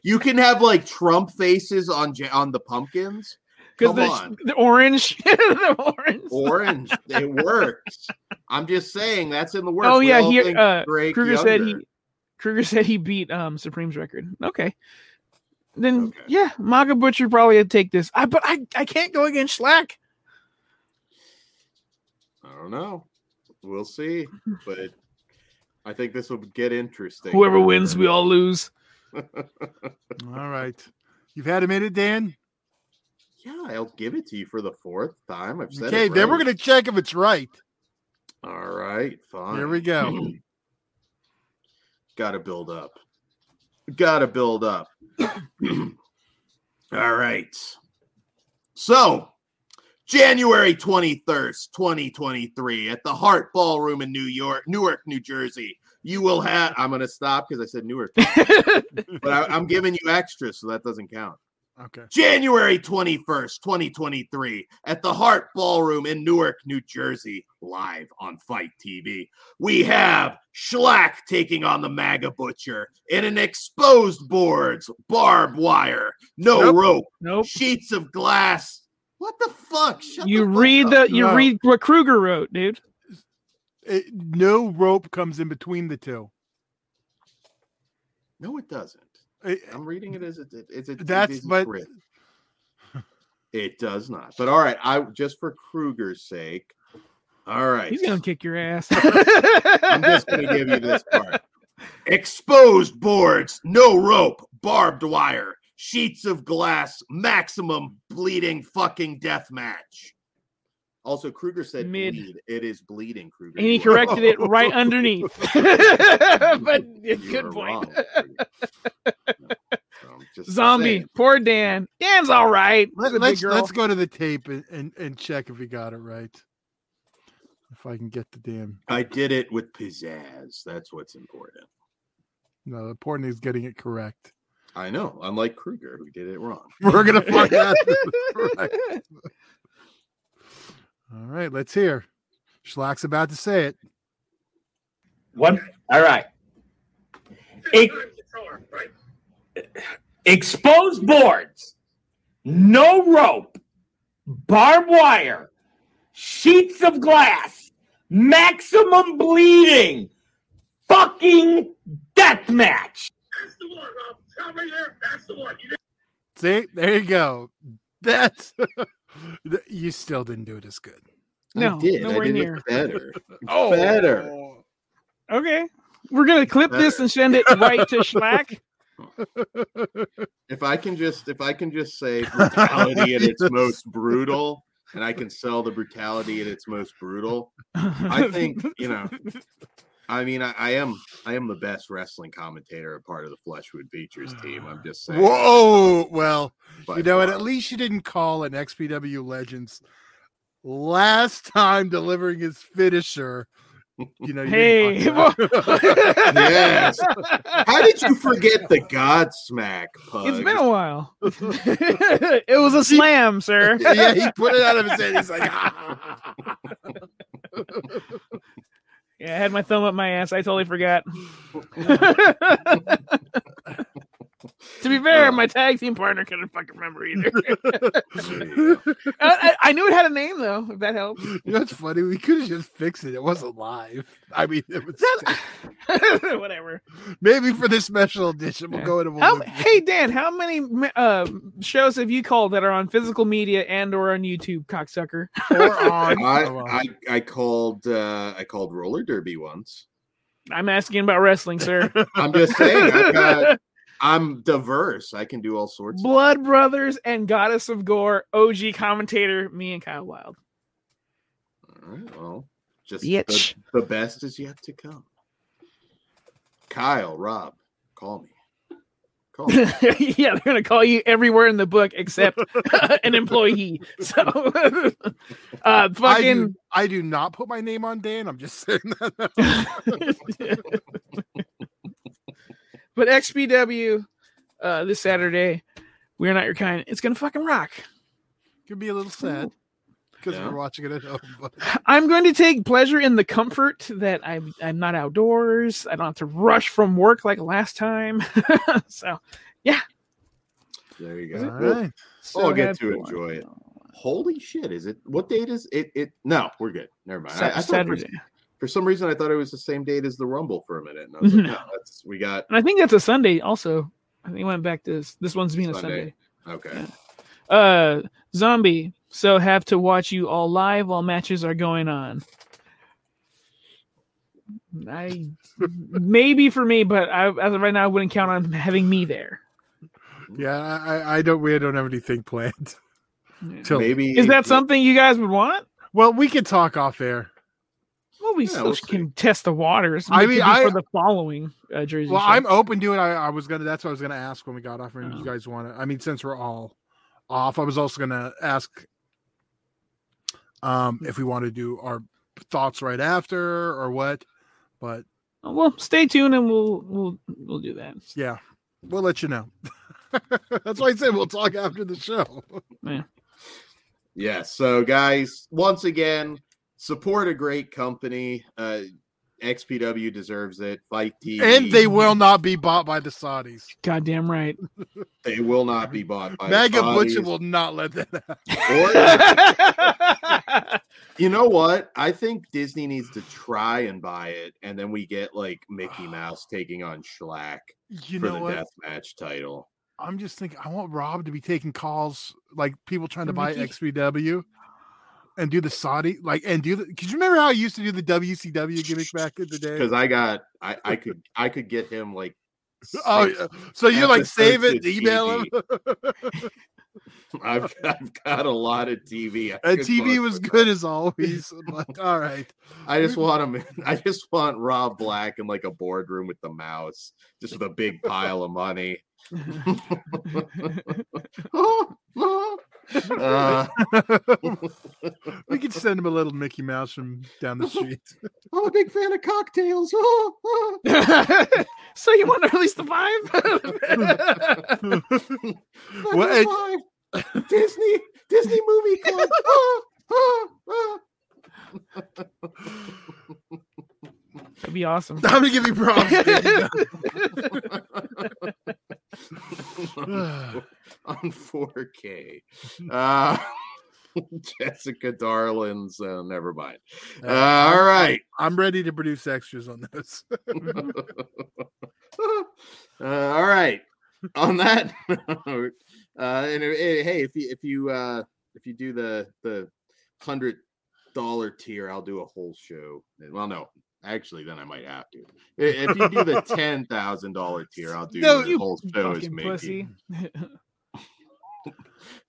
You can have like Trump faces on on the pumpkins. Because the, the orange, the orange. Orange, it works. I'm just saying that's in the works. Oh We yeah, all he uh, Kruger said he. Kruger said he beat um Supreme's record. Okay. Then Okay. yeah, Maga Butcher probably would take this. I but I I can't go against Schlack. I don't know. We'll see, but I think this will get interesting. Whoever wins, we all lose. All right. You've had a minute, Dan? Yeah, I'll give it to you for the fourth time. I've said Okay, it. then we're going to check if it's right. All right, fine. Here we go. Got to build up. Got to build up. All right. So, January 21st, 2023, at the Hart Ballroom in New York, Newark, New Jersey, you will have. I'm going to stop because I said Newark, but I, I'm giving you extra, so that doesn't count. Okay. January 21st, 2023, at the Hart Ballroom in Newark, New Jersey, live on Fight TV. We have Schlack taking on the MAGA Butcher in an exposed boards, barbed wire, no Nope. rope, nope. sheets of glass. What the fuck? Shut You the fuck read up. the you No. read what Kruger wrote, dude. It, no rope comes in between the two. No, it doesn't. It- I'm reading it as it is. a That's- it is but- crit. It does not. But all right, I just for Kruger's sake. All right. He's gonna kick your ass. I'm just going to give you this part. Exposed boards, no rope, barbed wire, sheets of glass, maximum bleeding fucking death match. Also, Kruger said Mid. bleed. It is bleeding, Kruger. and he corrected it right underneath. but you good are point. wrong, No, Zombie, saying. poor Dan. Dan's all right. Let, us let's go to the tape and, and, and check if we got it right. If I can get the damn. I did it with pizzazz. That's what's important. No, the important is getting it correct. I know, unlike Kruger, who did it wrong. We're gonna find out. if it's correct. All right, let's hear. Schlack's about to say it. One. All right. Ex- exposed boards, no rope, barbed wire, sheets of glass, maximum bleeding, fucking death match. See, there you go. That's you still didn't do it as good. No, I did. I did near. better. Oh, better. Okay. We're gonna clip this and send it right to Schlack. if I can just if I can just say brutality at its most brutal, and I can sell the brutality at its most brutal, I think you know. I mean, I, I am I am the best wrestling commentator, a part of the Flesh Wound Features team. I'm just saying. Whoa! Well, by you know what? far. At least you didn't call an XPW Legends last time delivering his finisher. You know, you Hey, didn't fuck it up. Yes. How did you forget the Godsmack? Pug? It's been a while. it was a slam, sir. yeah, he put it out of his head. He's like, Yeah, I had my thumb up my ass. I totally forgot. to be fair, Uh. my tag team partner couldn't fucking remember either. There. I, I- I knew it had a name though. If that helps. you know, it's funny. We could have just fixed it. It wasn't live. I mean, it was Whatever. maybe for this special edition. We'll go into. How, hey Dan, how many uh, shows have you called that are on physical media and or on YouTube, cocksucker? or on. I. I I called uh, I called roller derby once. I'm asking about wrestling, sir. I'm just saying I've got I'm diverse. I can do all sorts. of Blood Brothers and Goddess of Gore, OG commentator, me and Kyle Wild. All right, well, just The, the best is yet to come. Kyle, Rob, call me. Call me. yeah, they're gonna call you everywhere in the book except an employee. So, uh, I fucking do, I do not put my name on Dan. I'm just saying that. But XPW uh, this Saturday, we're not your kind. It's gonna fucking rock. Could be a little sad. because Yeah. we're watching it at home. But I'm going to take pleasure in the comfort that I'm I'm not outdoors. I don't have to rush from work like last time. so yeah. There you all go. We'll- right. so I'll get happy to enjoy it. Holy shit! Is it what date is it? It no, we're good. Never mind. I, I Sa- thought for, some reason I thought it was the same date as the Rumble for a minute. And I was like, No. no, that's we got and I think that's a Sunday also. I think it went back to this. This one's being a Sunday. Sunday. okay. Uh, zombie. So have to watch you all live while matches are going on. I maybe for me, but I, as of right now, I wouldn't count on having me there. Yeah, I, I- I don't. We don't have anything planned. Till Maybe Is that something you guys would want? well, we could talk off air. Well, we Yeah, still we'll can test the waters. I mean, I- for the following uh, Jersey. Well, show. I'm open to it. I, I was gonna. That's what I was gonna ask when we got off. And Oh. you guys want to? I mean, since we're all off, I was also gonna ask um if we want to do our thoughts right after or what. But Oh, well, stay tuned and we'll we'll we'll do that. yeah, we'll let you know. that's why I said we'll talk after the show. Yeah. Yes. So, guys, once again, support a great company. Uh, XPW deserves it. Fight TV. And they will not be bought by the Saudis. Goddamn right. They will not be bought by Mega the Butcher will not let that happen. You know what? I think Disney needs to try and buy it, and then we get like Mickey Mouse taking on Schlack You for know the what? death match title. I'm just thinking. I want Rob to be taking calls like people trying to buy Mickey? XPW and do the Saudi like and do the. Cause you remember how I used to do the WCW gimmick back in the day? Because I got, I, I could, I could get him like. Oh, six- yeah. so you like save it, of email him. I've, I've got a lot of TV. I TV was with. good as always. But all right, I just want him. I just want Rob Black in like a boardroom with the mouse, just with a big pile of money. Oh, oh. Uh, we could send him a little Mickey Mouse from down the street. I'm a big fan of cocktails. so you want to release the five? Well, it- Five. Disney Disney movie club. Ah, ah, ah. That'd be awesome. I'm gonna give you props. on 4K. Uh, Jessica Darlin's. Uh, never mind. Uh, all right. I'm ready to produce extras on this. uh, all right. On that note, uh, and uh, hey, if you if you uh, if you do the the hundred dollar tier, I'll do a whole show. Well, no, actually, then I might have to. If you do the ten thousand dollar tier, I'll do No, the whole show as Fucking Mickey.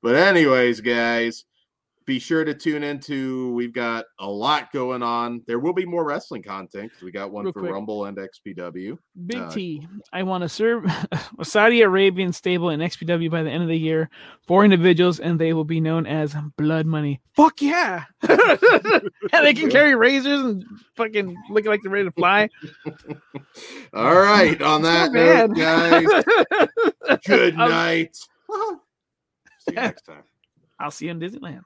But anyways, guys, be sure to tune into. We've got a lot going on. There will be more wrestling content we got one Real for quick. Rumble and XPW. Big Uh, T. I want to serve a Saudi Arabian stable in XPW by the end of the year. Four individuals, and they will be known as Blood Money. Fuck yeah! and they can carry razors and fucking look like they're ready to fly. All right, on that note, guys, good night. See you next time. I'll see you in Disneyland.